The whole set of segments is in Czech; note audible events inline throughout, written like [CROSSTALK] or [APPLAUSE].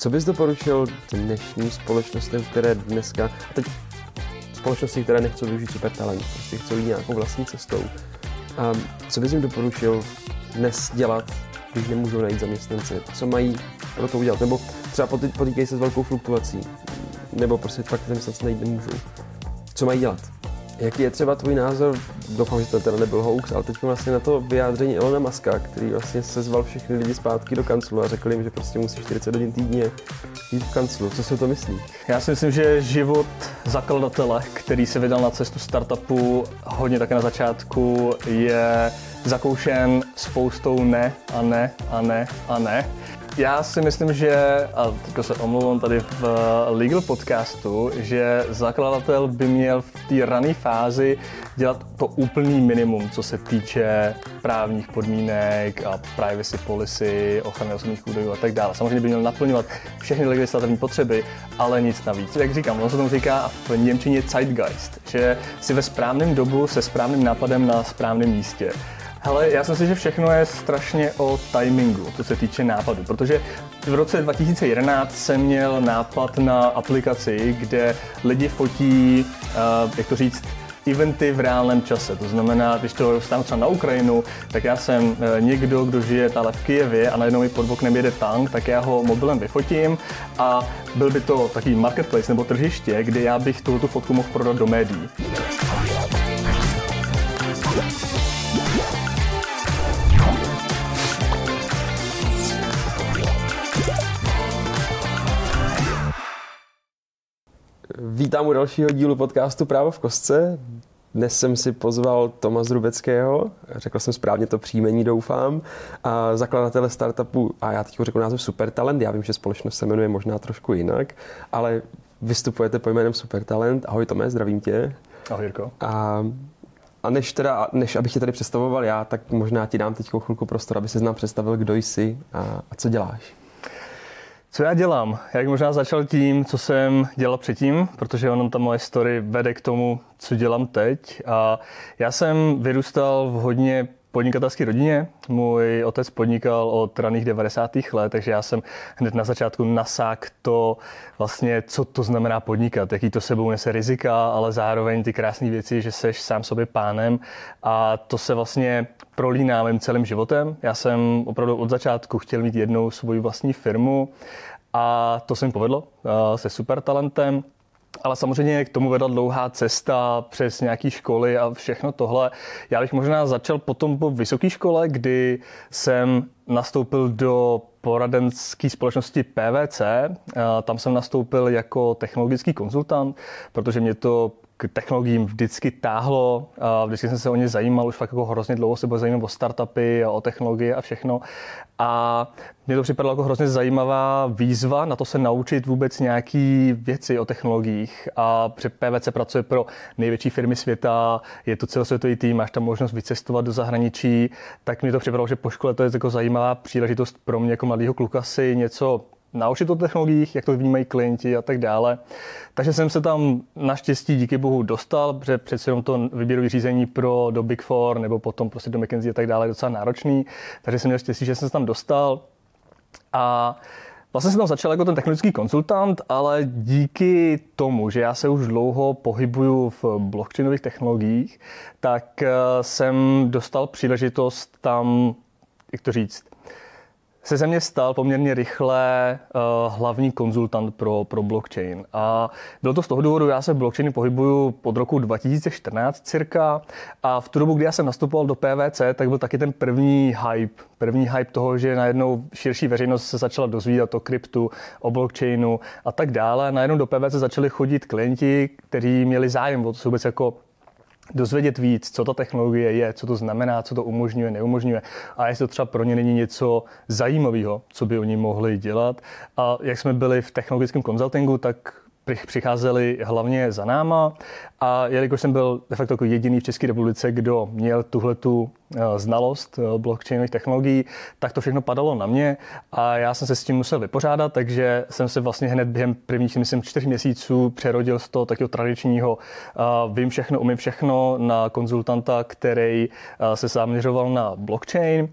Co bys doporučil dnešním společnostem, které dneska, a teď společnosti, které nechcou využít super talent, prostě chcou jít nějakou vlastní cestou. A co bys jim doporučil dnes dělat, když nemůžou najít zaměstnance? Co mají pro to udělat? Nebo třeba potýkají se s velkou fluktuací, nebo prostě fakt zaměstnance najít nemůžou. Co mají dělat? Jaký je třeba tvůj názor, doufám, že to teda nebyl hoax, ale teď vlastně na to vyjádření Elona Muska, který vlastně sezval všechny lidi zpátky do kanclu a řekl jim, že prostě musí 40 hodin týdně jít v kanclu. Co si to myslí? Já si myslím, že život zakladatele, který se vydal na cestu startupu hodně také na začátku, je zakoušen spoustou ne a ne a ne a ne. Já si myslím, že, a teď se omlouvám tady v legal podcastu, že zakladatel by měl v té rané fázi dělat to úplný minimum, co se týče právních podmínek a privacy policy, ochrany osobních údajů a tak dále. Samozřejmě by měl naplňovat všechny legislativní potřeby, ale nic navíc. Jak říkám, ono se tomu říká v Němčině Zeitgeist, že si ve správném dobu se správným nápadem na správném místě. Hele, já si myslím, že všechno je strašně o timingu, co se týče nápadu, protože v roce 2011 jsem měl nápad na aplikaci, kde lidi fotí, uh, jak to říct, eventy v reálném čase. To znamená, když to dostanu třeba na Ukrajinu, tak já jsem eh, někdo, kdo žije tady v Kijevě a najednou mi pod oknem jede tank, tak já ho mobilem vyfotím a byl by to takový marketplace nebo tržiště, kde já bych tuto fotku mohl prodat do médií. Vítám u dalšího dílu podcastu Právo v kostce. Dnes jsem si pozval Toma Zrubeckého, řekl jsem správně to příjmení, doufám, a zakladatele startupu, a já teď řeknu název Supertalent, já vím, že společnost se jmenuje možná trošku jinak, ale vystupujete po jménem Supertalent. Ahoj Tome, zdravím tě. Ahoj Jirko. A a než, teda, než abych tě tady představoval já, tak možná ti dám teď chvilku prostor, aby se nám představil, kdo jsi a, a co děláš. Co já dělám? Jak možná začal tím, co jsem dělal předtím, protože ono ta moje story vede k tomu, co dělám teď. A já jsem vyrůstal v hodně podnikatelské rodině. Můj otec podnikal od raných 90. let, takže já jsem hned na začátku nasák to, vlastně, co to znamená podnikat, jaký to sebou nese rizika, ale zároveň ty krásné věci, že seš sám sobě pánem a to se vlastně prolíná mým celým životem. Já jsem opravdu od začátku chtěl mít jednou svoji vlastní firmu a to se mi povedlo se super talentem. Ale samozřejmě k tomu vedla dlouhá cesta přes nějaké školy a všechno tohle. Já bych možná začal potom po vysoké škole, kdy jsem nastoupil do poradenské společnosti PVC. Tam jsem nastoupil jako technologický konzultant, protože mě to k technologiím vždycky táhlo. Vždycky jsem se o ně zajímal, už fakt jako hrozně dlouho se byl zajímat o startupy a o technologie a všechno. A mně to připadalo jako hrozně zajímavá výzva na to se naučit vůbec nějaký věci o technologiích. A při PVC pracuje pro největší firmy světa, je to celosvětový tým, máš tam možnost vycestovat do zahraničí, tak mi to připadalo, že po škole to je jako zajímavá příležitost pro mě jako mladého kluka si něco naučit o technologiích, jak to vnímají klienti a tak dále. Takže jsem se tam naštěstí díky bohu dostal, protože přece jenom to výběrové řízení pro do Big Four nebo potom prostě do McKinsey a tak dále je docela náročný. Takže jsem měl štěstí, že jsem se tam dostal. A Vlastně jsem tam začal jako ten technologický konzultant, ale díky tomu, že já se už dlouho pohybuju v blockchainových technologiích, tak eh, jsem dostal příležitost tam, jak to říct, se ze mě stal poměrně rychle uh, hlavní konzultant pro, pro blockchain. A bylo to z toho důvodu, já se v blockchainu pohybuju od roku 2014 cirka a v tu dobu, kdy já jsem nastupoval do PVC, tak byl taky ten první hype, první hype toho, že najednou širší veřejnost se začala dozvídat o kryptu, o blockchainu a tak dále. Najednou do PVC začali chodit klienti, kteří měli zájem o to vůbec jako dozvědět víc, co ta technologie je, co to znamená, co to umožňuje, neumožňuje a jestli to třeba pro ně není něco zajímavého, co by oni mohli dělat. A jak jsme byli v technologickém konzultingu, tak přicházeli hlavně za náma A jelikož jsem byl de facto jako jediný v České republice, kdo měl tuhle tu eh, znalost eh, blockchainových technologií, tak to všechno padalo na mě a já jsem se s tím musel vypořádat, takže jsem se vlastně hned během prvních, myslím, čtyř měsíců přerodil z toho takového tradičního vím všechno, umím všechno na konzultanta, který se zaměřoval na blockchain.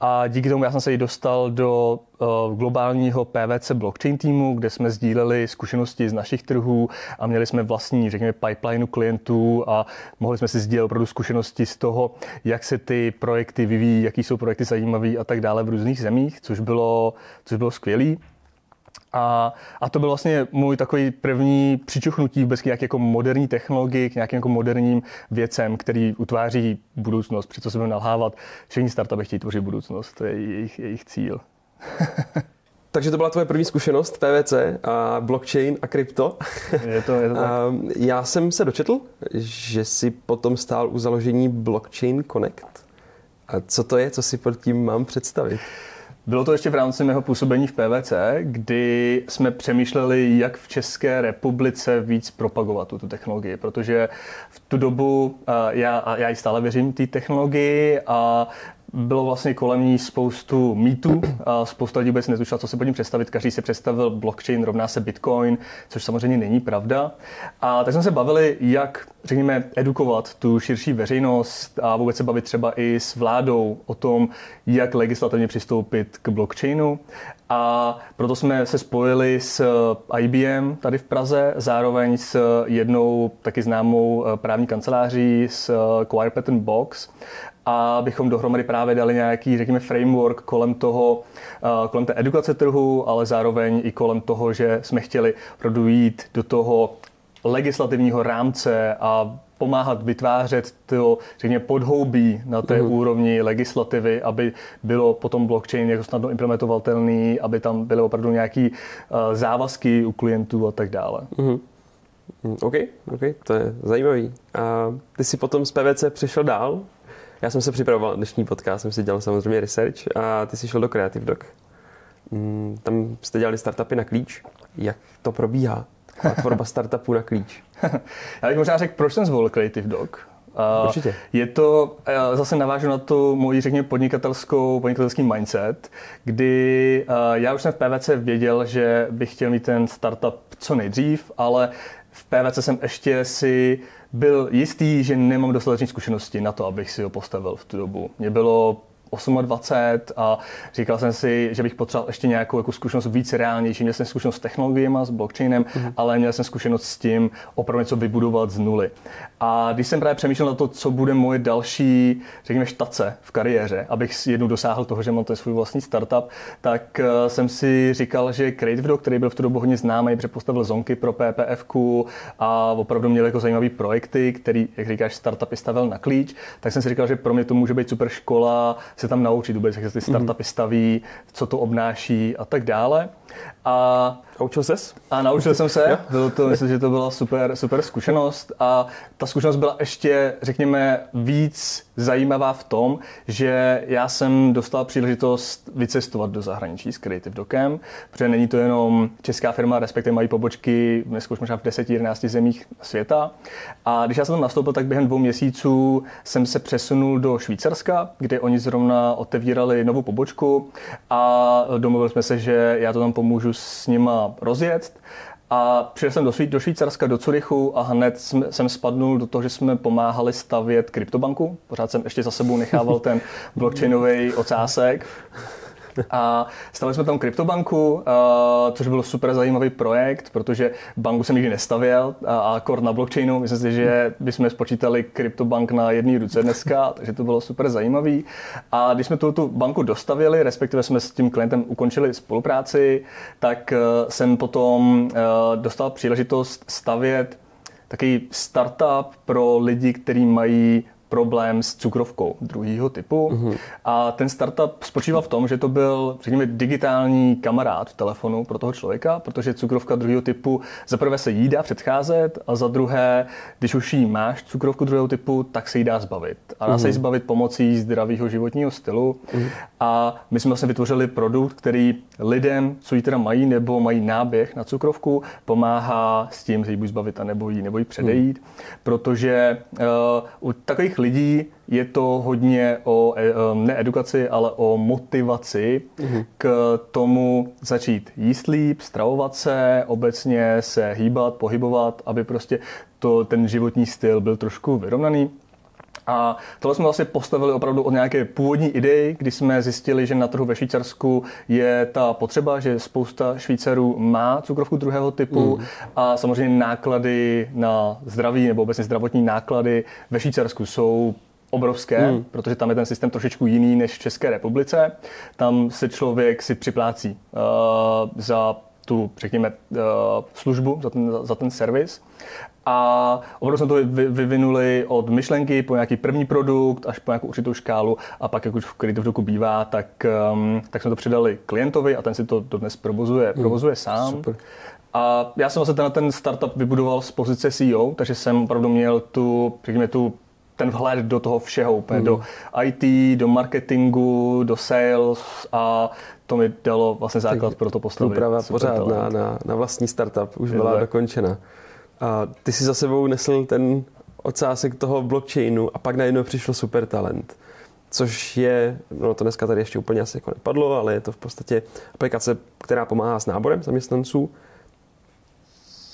A díky tomu já jsem se i dostal do globálního PVC blockchain týmu, kde jsme sdíleli zkušenosti z našich trhů a měli jsme vlastní, řekněme, pipeline klientů a mohli jsme si sdílet opravdu zkušenosti z toho, jak se ty projekty vyvíjí, jaký jsou projekty zajímavé a tak dále v různých zemích, což bylo, což bylo skvělé. A, a to byl vlastně můj takový první přičuchnutí vůbec k nějaké jako moderní technologii, k nějakým jako moderním věcem, který utváří budoucnost. Při co se budeme nalhávat, všichni startupy chtějí tvořit budoucnost, to je jejich, jejich cíl. [LAUGHS] Takže to byla tvoje první zkušenost PVC a blockchain a krypto. Je to, je to tak. [LAUGHS] Já jsem se dočetl, že si potom stál u založení Blockchain Connect. A co to je, co si pod tím mám představit? Bylo to ještě v rámci mého působení v PVC, kdy jsme přemýšleli, jak v České republice víc propagovat tuto technologii, protože v tu dobu já, já ji stále věřím té technologii a bylo vlastně kolem ní spoustu mýtů a spousta lidí vůbec netušila, co si pod ním představit. Každý si představil blockchain rovná se bitcoin, což samozřejmě není pravda. A tak jsme se bavili, jak, řekněme, edukovat tu širší veřejnost a vůbec se bavit třeba i s vládou o tom, jak legislativně přistoupit k blockchainu. A proto jsme se spojili s IBM tady v Praze, zároveň s jednou taky známou eh, právní kanceláří, s eh, Quire Patent Box, a abychom dohromady právě dali nějaký, řekněme, framework kolem toho, eh, kolem té edukace trhu, ale zároveň i kolem toho, že jsme chtěli opravdu jít do toho legislativního rámce a pomáhat vytvářet to, řekněme, podhoubí na té uh-huh. úrovni legislativy, aby bylo potom blockchain jako snadno implementovatelný, aby tam byly opravdu nějaké uh, závazky u klientů a tak dále. Uh-huh. OK, OK, to je zajímavý. A ty jsi potom z PVC přišel dál? Já jsem se připravoval na dnešní podcast, jsem si dělal samozřejmě research a ty jsi šel do Creative Doc. Mm, tam jste dělali startupy na klíč. Jak to probíhá? tvorba [LAUGHS] startupů na klíč. Já bych možná řekl, proč jsem zvolil Creative Doc. Určitě. Je to, zase navážu na to moji, řekněme, podnikatelskou, podnikatelský mindset, kdy já už jsem v PVC věděl, že bych chtěl mít ten startup co nejdřív, ale v PVC jsem ještě si byl jistý, že nemám dostatečné zkušenosti na to, abych si ho postavil v tu dobu. Mě bylo 28 a říkal jsem si, že bych potřeboval ještě nějakou jako zkušenost víc reálnější. Měl jsem zkušenost s technologiemi, s blockchainem, mm-hmm. ale měl jsem zkušenost s tím opravdu něco vybudovat z nuly. A když jsem právě přemýšlel na to, co bude moje další, řekněme, štace v kariéře, abych jednou dosáhl toho, že mám ten svůj vlastní startup, tak uh, jsem si říkal, že Creative Dog, který byl v tu dobu hodně známý, přepostavil zonky pro PPF a opravdu měl jako zajímavý projekty, který, jak říkáš, startupy stavil na klíč, tak jsem si říkal, že pro mě to může být super škola, se tam naučit vůbec, jak se ty startupy staví, co to obnáší a tak dále. A Naučil ses? A naučil jsem se. [LAUGHS] Bylo to, myslím, že to byla super, super zkušenost. A ta zkušenost byla ještě, řekněme, víc zajímavá v tom, že já jsem dostal příležitost vycestovat do zahraničí s Creative Docem, protože není to jenom česká firma, respektive mají pobočky dneska už možná v 10-11 zemích světa. A když já jsem tam nastoupil, tak během dvou měsíců jsem se přesunul do Švýcarska, kde oni zrovna otevírali novou pobočku a domluvili jsme se, že já to tam pomůžu s nima rozjet. A přijel jsem do, do Švýcarska, do Curychu a hned jsem spadnul do toho, že jsme pomáhali stavět kryptobanku. Pořád jsem ještě za sebou nechával ten blockchainový ocásek. [LAUGHS] A stavili jsme tam kryptobanku, což byl super zajímavý projekt, protože banku jsem nikdy nestavěl a akord na blockchainu. Myslím si, že bychom spočítali kryptobank na jedné ruce dneska, [LAUGHS] takže to bylo super zajímavý. A když jsme tu, tu banku dostavili, respektive jsme s tím klientem ukončili spolupráci, tak e, jsem potom e, dostal příležitost stavět takový startup pro lidi, kteří mají problém s cukrovkou druhého typu. Mm-hmm. A ten startup spočíval v tom, že to byl, řekněme, digitální kamarád v telefonu pro toho člověka, protože cukrovka druhého typu za prvé se jí dá předcházet a za druhé, když už jí máš cukrovku druhého typu, tak se jí dá zbavit. A dá mm-hmm. se jí mhm. zbavit pomocí zdravého životního stylu. Mm-hmm. A my jsme vlastně vytvořili produkt, který lidem, co ji teda mají nebo mají náběh na cukrovku, pomáhá s tím, že ji buď zbavit a nebo jí, nebo jí předejít. Mm. Protože uh, u takových lidí je to hodně o eh, ne edukaci, ale o motivaci mm. k tomu začít jíst líp, stravovat se, obecně se hýbat, pohybovat, aby prostě to, ten životní styl byl trošku vyrovnaný. A tohle jsme vlastně postavili opravdu od nějaké původní idei, kdy jsme zjistili, že na trhu ve Švýcarsku je ta potřeba, že spousta Švýcarů má cukrovku druhého typu mm. a samozřejmě náklady na zdraví nebo obecně zdravotní náklady ve Švýcarsku jsou obrovské, mm. protože tam je ten systém trošičku jiný než v České republice. Tam se člověk si připlácí uh, za tu, řekněme, uh, službu, za ten, za ten servis. A opravdu jsme to vyvinuli od myšlenky po nějaký první produkt až po nějakou určitou škálu a pak, jak už v Creative bývá, tak, um, tak jsme to předali klientovi a ten si to dnes provozuje, mm, provozuje sám. Super. A já jsem vlastně ten, ten startup vybudoval z pozice CEO, takže jsem opravdu měl tu, řekněme, tu ten vhled do toho všeho, úplně mm. do IT, do marketingu, do sales a to mi dalo vlastně základ tak pro to postavit. Průprava pořád na, na, na vlastní startup už byla dokončena. A ty si za sebou nesl ten ocásek toho blockchainu a pak najednou přišlo super talent. Což je, no to dneska tady ještě úplně asi jako nepadlo, ale je to v podstatě aplikace, která pomáhá s náborem zaměstnanců.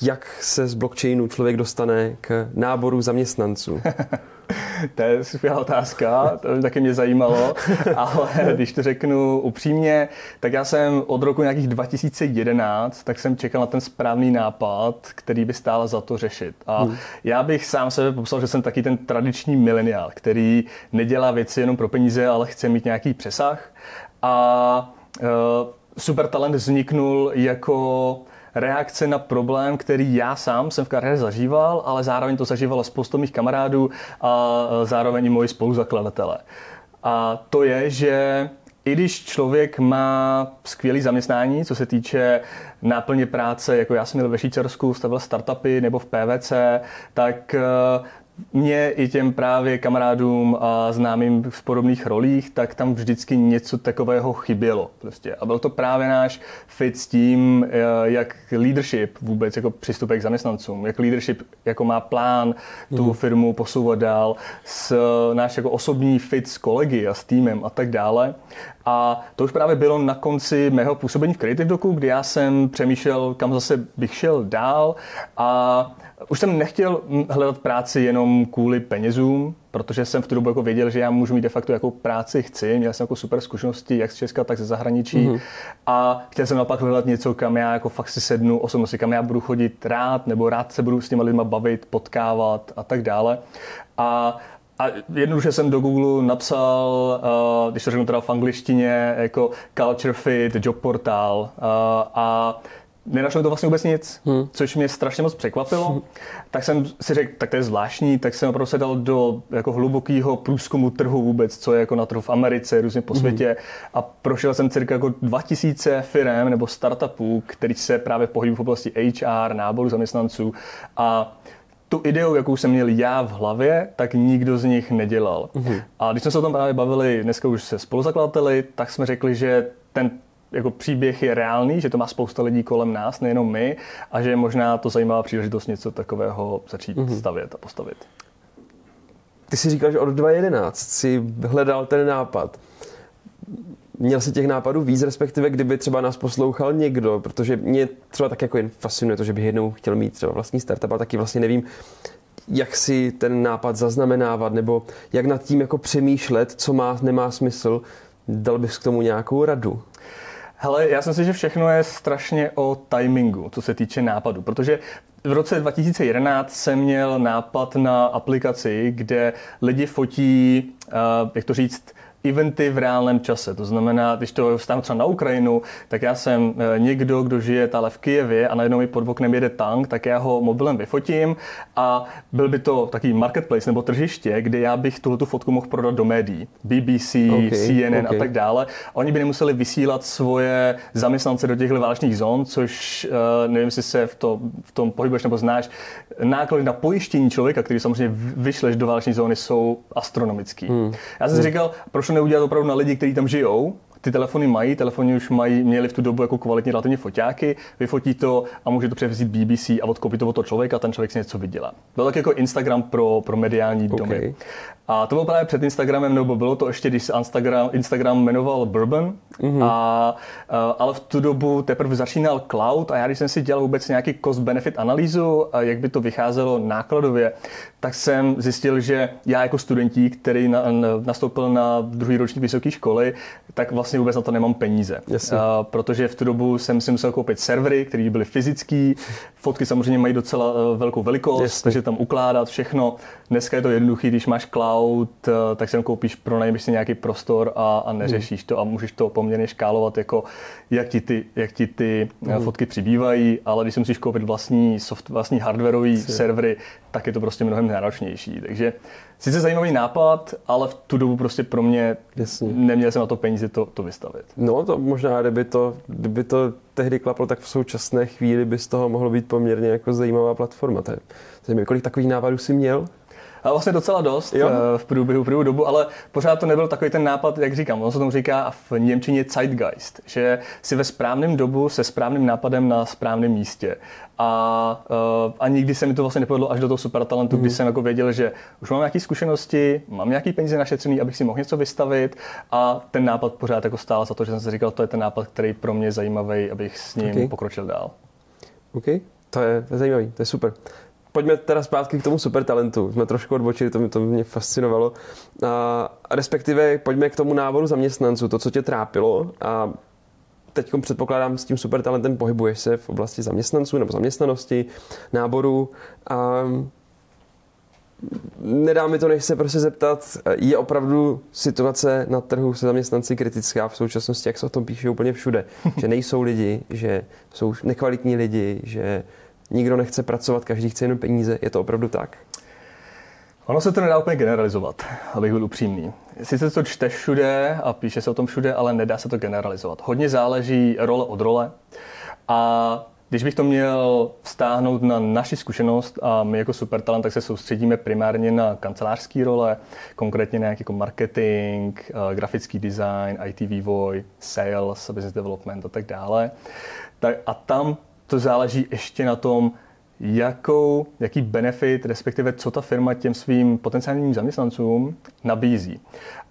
Jak se z blockchainu člověk dostane k náboru zaměstnanců? [LAUGHS] to je skvělá otázka, to by taky mě zajímalo, [LAUGHS] ale když to řeknu upřímně, tak já jsem od roku nějakých 2011, tak jsem čekal na ten správný nápad, který by stál za to řešit. A hmm. já bych sám sebe popsal, že jsem taky ten tradiční mileniál, který nedělá věci jenom pro peníze, ale chce mít nějaký přesah. A uh, super talent vzniknul jako reakce na problém, který já sám jsem v kariéře zažíval, ale zároveň to zažívalo spoustu mých kamarádů a zároveň i moji spoluzakladatele. A to je, že i když člověk má skvělé zaměstnání, co se týče náplně práce, jako já jsem měl ve Švýcarsku, stavil startupy nebo v PVC, tak mě i těm právě kamarádům a známým v podobných rolích, tak tam vždycky něco takového chybělo. Prostě. A byl to právě náš fit s tím, eh, jak leadership vůbec jako přistupuje k zaměstnancům, jak leadership jako má plán tu mm. firmu posouvat dál, s náš jako osobní fit s kolegy a s týmem a tak dále. A to už právě bylo na konci mého působení v Creative Doku, kdy já jsem přemýšlel, kam zase bych šel dál a už jsem nechtěl hledat práci jenom kvůli penězům, protože jsem v tu dobu jako věděl, že já můžu mít de facto jakou práci chci. Měl jsem jako super zkušenosti jak z Česka, tak ze zahraničí. Mm-hmm. A chtěl jsem naopak hledat něco, kam já jako fakt si sednu, osobnosti, kam já budu chodit rád, nebo rád se budu s těma lidma bavit, potkávat a tak dále. A a jednoduše jsem do Google napsal, uh, když to řeknu teda v angličtině, jako Culture Fit, job portál uh, a nenašel to vlastně vůbec nic, hmm. což mě strašně moc překvapilo. Hmm. Tak jsem si řekl, tak to je zvláštní, tak jsem opravdu se dal do jako hlubokého průzkumu trhu vůbec, co je jako na trhu v Americe, různě po hmm. světě hmm. a prošel jsem cirka jako 2000 firm nebo startupů, který se právě pohybují v oblasti HR, náboru zaměstnanců a tu ideu, jakou jsem měl já v hlavě, tak nikdo z nich nedělal. Mm-hmm. A když jsme se o tom právě bavili dneska už se spoluzakladateli, tak jsme řekli, že ten jako příběh je reálný, že to má spousta lidí kolem nás, nejenom my, a že je možná to zajímavá příležitost něco takového začít mm-hmm. stavět a postavit. Ty si říkal, že od 2011 si hledal ten nápad. Měl jsi těch nápadů víc, respektive kdyby třeba nás poslouchal někdo, protože mě třeba tak jako jen fascinuje to, že bych jednou chtěl mít třeba vlastní startup a taky vlastně nevím, jak si ten nápad zaznamenávat, nebo jak nad tím jako přemýšlet, co má, nemá smysl. Dal bys k tomu nějakou radu? Hele, já si myslím, že všechno je strašně o timingu, co se týče nápadu, protože v roce 2011 jsem měl nápad na aplikaci, kde lidi fotí, uh, jak to říct, eventy v reálném čase. To znamená, když to vstávám třeba na Ukrajinu, tak já jsem eh, někdo, kdo žije tále v Kijevě a najednou mi pod oknem jede tank, tak já ho mobilem vyfotím a byl by to takový marketplace nebo tržiště, kde já bych tuhle tu fotku mohl prodat do médií. BBC, okay, CNN okay. a tak dále. Oni by nemuseli vysílat svoje zaměstnance do těchto válečných zón, což uh, nevím, jestli se v, to, v tom pohybuješ nebo znáš. Náklady na pojištění člověka, který samozřejmě vyšleš do váleční zóny, jsou astronomický. Hmm. Já jsem si hmm. říkal, proč to neudělat opravdu na lidi, kteří tam žijou, ty telefony mají, telefony už mají, měli v tu dobu jako kvalitní relativně foťáky, vyfotí to a může to převzít BBC a odkoupit to od toho člověka a ten člověk si něco vydělá. Byl tak jako Instagram pro, pro mediální okay. domy. A to bylo právě před Instagramem, nebo bylo to ještě, když se Instagram, Instagram jmenoval Bourbon, mm-hmm. a, a, ale v tu dobu teprve začínal cloud a já když jsem si dělal vůbec nějaký cost-benefit analýzu, a jak by to vycházelo nákladově, tak jsem zjistil, že já jako studentík, který na, na, nastoupil na druhý ročník vysoké školy, tak vlastně vůbec na to nemám peníze. A, protože v tu dobu jsem si musel koupit servery, které byly fyzické, fotky samozřejmě mají docela uh, velkou velikost, Jasně. takže tam ukládat všechno. Dneska je to jednoduché, když máš cloud, uh, tak si koupíš, pronajmeš si nějaký prostor a, a neřešíš hmm. to a můžeš to poměrně škálovat, jako jak ti ty, jak ti ty hmm. fotky přibývají, ale když si musíš koupit vlastní, soft, vlastní hardwareový servery, tak je to prostě mnohem náročnější. Takže sice zajímavý nápad, ale v tu dobu prostě pro mě Jasně. neměl jsem na to peníze to, to vystavit. No to možná, kdyby to, kdyby to tehdy klaplo, tak v současné chvíli by z toho mohlo být poměrně jako zajímavá platforma. To je, zajímavé, kolik takových nápadů jsi měl? A vlastně docela dost jo. Eh, v průběhu, v průběhu dobu, ale pořád to nebyl takový ten nápad, jak říkám, on se tomu říká v Němčině Zeitgeist, že si ve správném dobu se správným nápadem na správném místě. A, uh, a nikdy se mi to vlastně nepovedlo až do toho supertalentu, mm. kdy mhm. jsem jako věděl, že už mám nějaké zkušenosti, mám nějaký peníze našetřený, abych si mohl něco vystavit a ten nápad pořád jako stál za to, že jsem si říkal, to je ten nápad, který pro mě je zajímavý, abych s ním okay. pokročil dál. OK, to je, to je zajímavý, to je super pojďme teda zpátky k tomu supertalentu. Jsme trošku odbočili, to, mě, to mě fascinovalo. A, respektive pojďme k tomu náboru zaměstnanců, to, co tě trápilo. A teď předpokládám, s tím supertalentem pohybuješ se v oblasti zaměstnanců nebo zaměstnanosti, náboru. A nedá mi to, než se prostě zeptat, je opravdu situace na trhu se zaměstnanci kritická v současnosti, jak se o tom píše úplně všude, že nejsou lidi, že jsou nekvalitní lidi, že nikdo nechce pracovat, každý chce jenom peníze. Je to opravdu tak? Ono se to nedá úplně generalizovat, abych byl upřímný. Sice to čteš všude a píše se o tom všude, ale nedá se to generalizovat. Hodně záleží role od role. A když bych to měl vztáhnout na naši zkušenost a my jako supertalent, tak se soustředíme primárně na kancelářské role, konkrétně na jako marketing, eh, grafický design, IT vývoj, sales, business development a tak dále. A tam to záleží ještě na tom, jakou, jaký benefit, respektive co ta firma těm svým potenciálním zaměstnancům nabízí.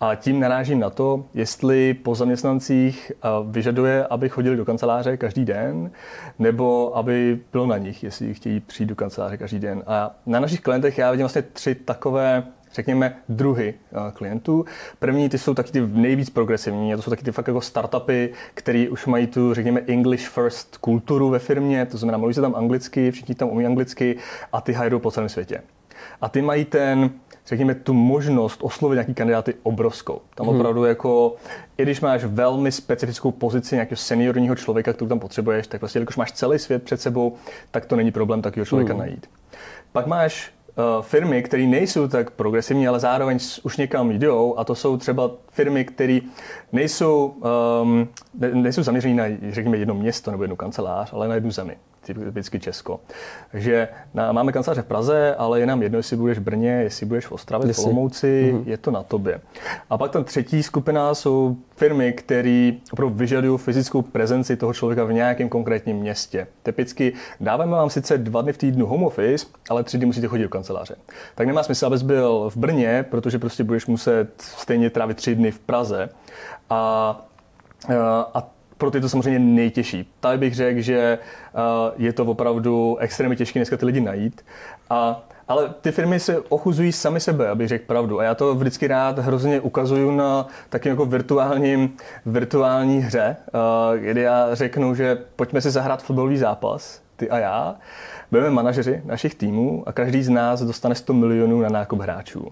A tím narážím na to, jestli po zaměstnancích vyžaduje, aby chodili do kanceláře každý den, nebo aby bylo na nich, jestli chtějí přijít do kanceláře každý den. A na našich klientech já vidím vlastně tři takové řekněme, druhy eh, klientů. První, ty jsou taky ty nejvíc progresivní, a to jsou taky ty fakt jako startupy, které už mají tu, řekněme, English first kulturu ve firmě, to znamená, mluví se tam anglicky, všichni tam umí anglicky a ty hajou po celém světě. A ty mají ten, řekněme, tu možnost oslovit nějaký kandidáty obrovskou. Tam hmm. opravdu jako, i když máš velmi specifickou pozici nějakého seniorního člověka, kterou tam potřebuješ, tak prostě, když máš celý svět před sebou, tak to není problém takového člověka hmm. najít. Pak máš firmy, které nejsou tak progresivní, ale zároveň už někam jdou a to jsou třeba firmy, které nejsou, um, nejsou zaměřené na, řekněme, jedno město nebo jednu kancelář, ale na jednu zemi typicky Česko. Takže na, máme kanceláře v Praze, ale je nám jedno, jestli budeš v Brně, jestli budeš v Ostravě, v Olomouci, mm-hmm. je to na tobě. A pak ta třetí skupina jsou firmy, které opravdu vyžadují fyzickou prezenci toho člověka v nějakém konkrétním městě. Typicky dáváme vám sice dva dny v týdnu home office, ale tři dny musíte chodit do kanceláře. Tak nemá smysl, abys byl v Brně, protože prostě budeš muset stejně trávit tři dny v Praze. A a pro ty to samozřejmě nejtěžší. Tady bych řekl, že eh, je to opravdu extrémně těžké dneska ty lidi najít. A ale ty firmy se ochuzují sami sebe, abych řekl pravdu. A já to vždycky rád hrozně ukazuju na takým jako virtuálním, virtuální hře, eh, kdy já řeknu, že pojďme si zahrát fotbalový zápas, ty a já. Budeme manažeři našich týmů a každý z nás dostane 100 milionů na nákup hráčů.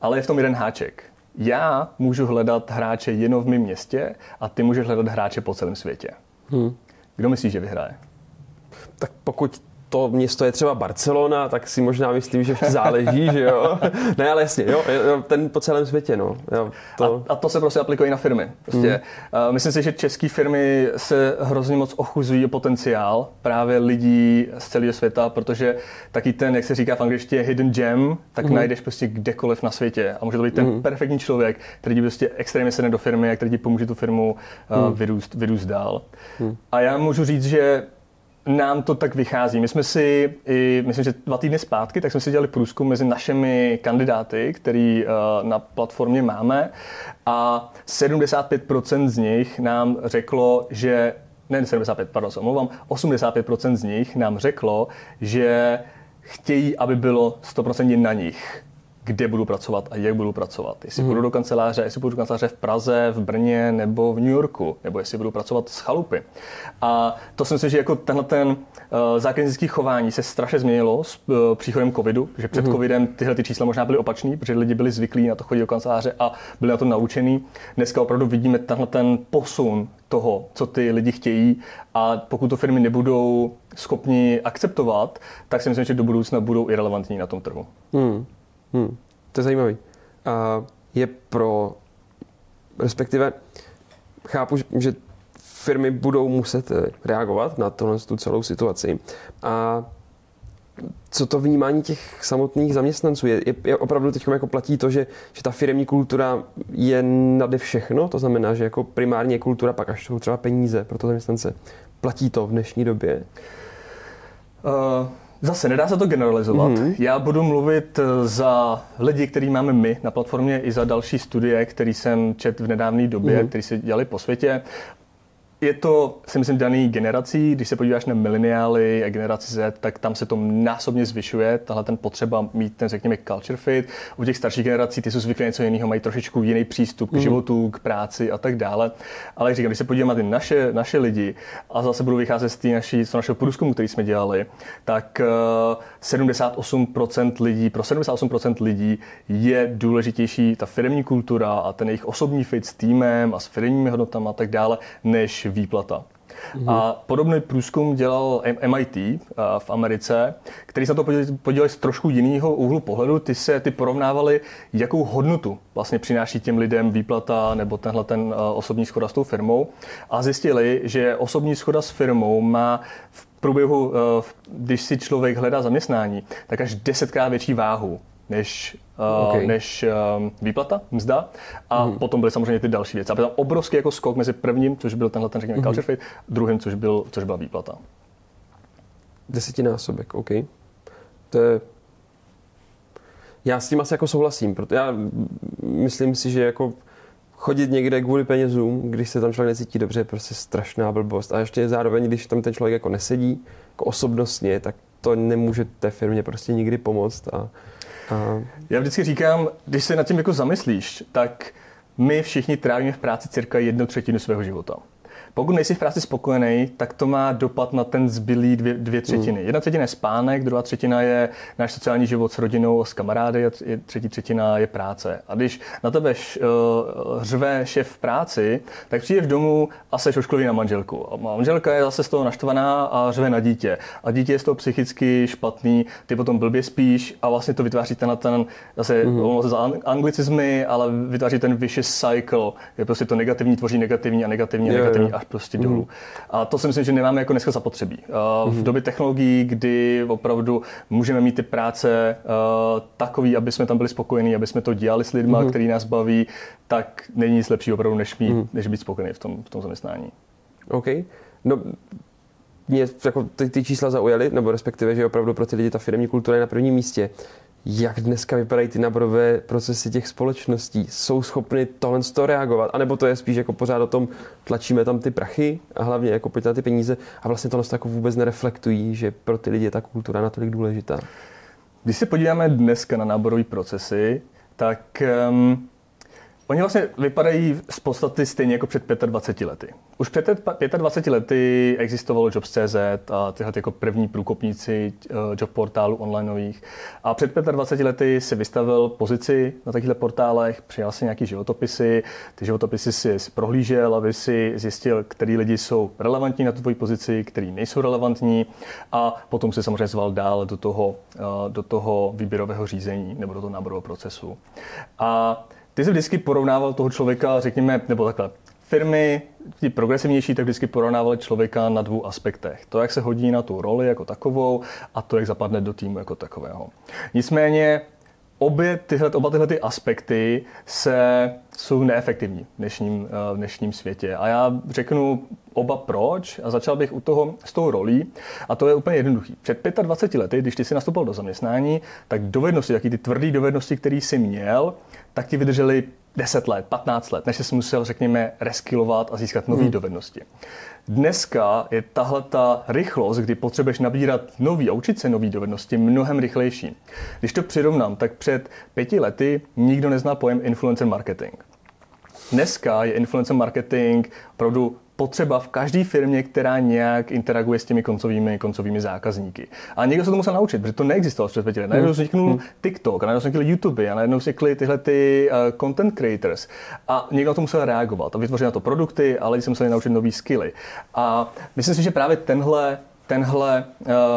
Ale je v tom jeden háček já můžu hledat hráče jenom v mém městě a ty můžeš hledat hráče po celém světě. Hmm. Kdo myslíš, že vyhraje? Tak pokud to město je třeba Barcelona, tak si možná myslím, že [LAUGHS] záleží, že jo. [LAUGHS] Ne, ale jasně, jo, ten po celém světě, no. Jo, to... A, a, to se prostě aplikuje na firmy. Prostě, mm. uh, myslím si, že české firmy se hrozně moc ochuzují o potenciál právě lidí z celého světa, protože taky ten, jak se říká v angličtině, hidden gem, tak mm. najdeš prostě kdekoliv na světě. A může to být ten mm. perfektní člověk, který ti prostě extrémně sedne do firmy a který ti pomůže tu firmu uh, mm. vyrůst, vyrůst dál. Mm. A já můžu říct, že nám to tak vychází. My jsme si, i, myslím, že dva týdny zpátky, tak jsme si dělali průzkum mezi našimi kandidáty, který uh, na platformě máme. A 75% z nich nám řeklo, že ne 75, pardon, se omlouvám, 85% z nich nám řeklo, že chtějí, aby bylo 100% na nich kde budu pracovat a jak budu pracovat. Jestli mm. budu do kanceláře, jestli budu do kanceláře v Praze, v Brně nebo v New Yorku, nebo jestli budu pracovat s chalupy. A to si myslím, že jako tenhle ten uh, zákaznický chování se strašně změnilo s uh, příchodem covidu, že před mm. covidem tyhle ty čísla možná byly opačný, protože lidi byli zvyklí na to chodit do kanceláře a byli na to naučení. Dneska opravdu vidíme tenhle ten posun toho, co ty lidi chtějí a pokud to firmy nebudou schopni akceptovat, tak si myslím, že do budoucna budou irrelevantní na tom trhu. Mm. Hmm, to je zajímavý. A je pro, respektive chápu, že firmy budou muset eh, reagovat na tohle tu celou situaci. A co to vnímání těch samotných zaměstnanců? Je, je, je opravdu teď jako platí to, že, že ta firmní kultura je nade všechno? To znamená, že jako primárně kultura, pak až jsou třeba peníze pro to zaměstnance. Platí to v dnešní době? Uh... Zase nedá se to generalizovat. Mm-hmm. Já budu mluvit eh, za lidi, který máme my na platformě, i za další studie, který jsem čet v nedávné době, mm-hmm. který se dělali po světě. Je to, si myslím, daný generací. Když se podíváš na mileniály a generaci Z, tak tam se to násobně zvyšuje, tahle ten potřeba mít ten, řekněme, culture fit. U těch starších generací ty jsou zvyklí něco jiného, mají trošičku jiný přístup k mm. životu, k práci a tak dále. Ale jak říkám, když se podíváme na ty naše, naše lidi a zase budu vycházet z, tý naší, z našeho průzkumu, který jsme dělali, tak 78% eh, lidí, pro 78% lidí je důležitější ta firmní kultura a ten jejich osobní fit s týmem a s firmními hodnotami a tak dále, než výplata. Mm-hmm. A podobný průzkum dělal MIT eh, v Americe, který se na to podílel z trošku jiného úhlu pohledu. Ty se ty porovnávali, jakou hodnotu vlastně přináší těm lidem výplata nebo tenhle ten eh, osobní schoda s tou firmou a zjistili, že osobní schoda s firmou má v průběhu, eh, když si člověk hledá zaměstnání, tak až desetkrát větší váhu než, okay. než um, výplata, mzda. A mm. potom byly samozřejmě ty další věci. A byl tam obrovský jako skok mezi prvním, což byl tenhle ten, řekněme, mm. culture fit, druhým, což, byl, což byla výplata. Desetinásobek, OK. To je... Já s tím asi jako souhlasím, protože já myslím si, že jako chodit někde kvůli penězům, když se tam člověk necítí dobře, je prostě strašná blbost. A ještě zároveň, když tam ten člověk jako nesedí, jako osobnostně, tak to nemůže té firmě prostě nikdy pomoct. A, a... Já vždycky říkám, když se nad tím jako zamyslíš, tak my všichni trávíme v práci cirka jednu třetinu svého života. Pokud nejsi v práci spokojený, tak to má dopad na ten zbylý dvě, dvě třetiny. Mm. Jedna třetina je spánek, druhá třetina je náš sociální život s rodinou, s kamarády a třetí třetina je práce. A když na tebe š, uh, řve šéf v práci, tak přijdeš domů a seš ošklivý na manželku. A manželka je zase z toho naštvaná a řve na dítě. A dítě je z toho psychicky špatný, ty potom blbě spíš a vlastně to vytváří ten, ten zase mm. za anglicizmy, ale vytváří ten vicious cycle, kde prostě to negativní tvoří negativní a negativní a negativní až prostě dolů. Mm. A to si myslím, že nemáme jako dneska zapotřebí. Uh, v mhm. době technologií, kdy opravdu můžeme mít ty práce uh, takový, aby jsme tam byli spokojení, aby jsme to dělali s lidmi, mm. který nás baví, tak není nic lepšího opravdu, než, mít, mm. než být spokojený v tom, v tom zaměstnání. OK. No, mě jako ty, ty čísla zaujaly, nebo respektive, že opravdu pro ty lidi ta firmní kultura je na prvním místě jak dneska vypadají ty naborové procesy těch společností? Jsou schopny tohle to reagovat? A nebo to je spíš jako pořád o tom, tlačíme tam ty prachy a hlavně jako pojďte ty peníze a vlastně tohle jako vůbec nereflektují, že pro ty lidi je ta kultura natolik důležitá? Když se podíváme dneska na náborové procesy, tak um, Oni vlastně vypadají z podstaty stejně jako před 25 lety. Už před 25 lety existovalo Jobs.cz a tyhle jako první průkopníci eh, job portálů onlineových. A před 25 lety si vystavil pozici na takovýchhle portálech, přijal si nějaký životopisy, ty životopisy si, si prohlížel, aby si zjistil, který lidi jsou relevantní na tu tvoji pozici, který nejsou relevantní a potom si samozřejmě zval dál do toho, eh, do toho výběrového řízení nebo do toho náborového procesu. A ty jsi vždycky porovnával toho člověka, řekněme, nebo takhle, firmy, ti progresivnější, tak vždycky porovnávali člověka na dvou aspektech. To, jak se hodí na tu roli jako takovou a to, jak zapadne do týmu jako takového. Nicméně obě tyhle, oba tyhle ty aspekty se, jsou neefektivní v dnešním, eh, v dnešním světě. A já řeknu oba proč a začal bych u toho s tou rolí. A to je úplně jednoduchý. Před 25 lety, když ty si nastoupil do zaměstnání, tak dovednosti, jaký ty tvrdé dovednosti, které jsi měl, tak ti vydrželi 10 let, 15 let, než jsi musel, řekněme, reskilovat a získat nové hmm. dovednosti. Dneska je tahle ta rychlost, kdy potřebuješ nabírat nový a učit se nový dovednosti, mnohem rychlejší. Když to přirovnám, tak před pěti lety nikdo nezná pojem influencer marketing. Dneska je influencer marketing opravdu potřeba v každé firmě, která nějak interaguje s těmi koncovými, koncovými zákazníky. A někdo se to musel naučit, protože to neexistovalo před pěti let. Najednou vzniknul hmm. TikTok, a najednou vznikl YouTube, a najednou vznikly tyhle ty uh, content creators. A někdo na to musel reagovat a vytvořit na to produkty, ale lidi se museli naučit nové skilly. A myslím si, že právě tenhle tenhle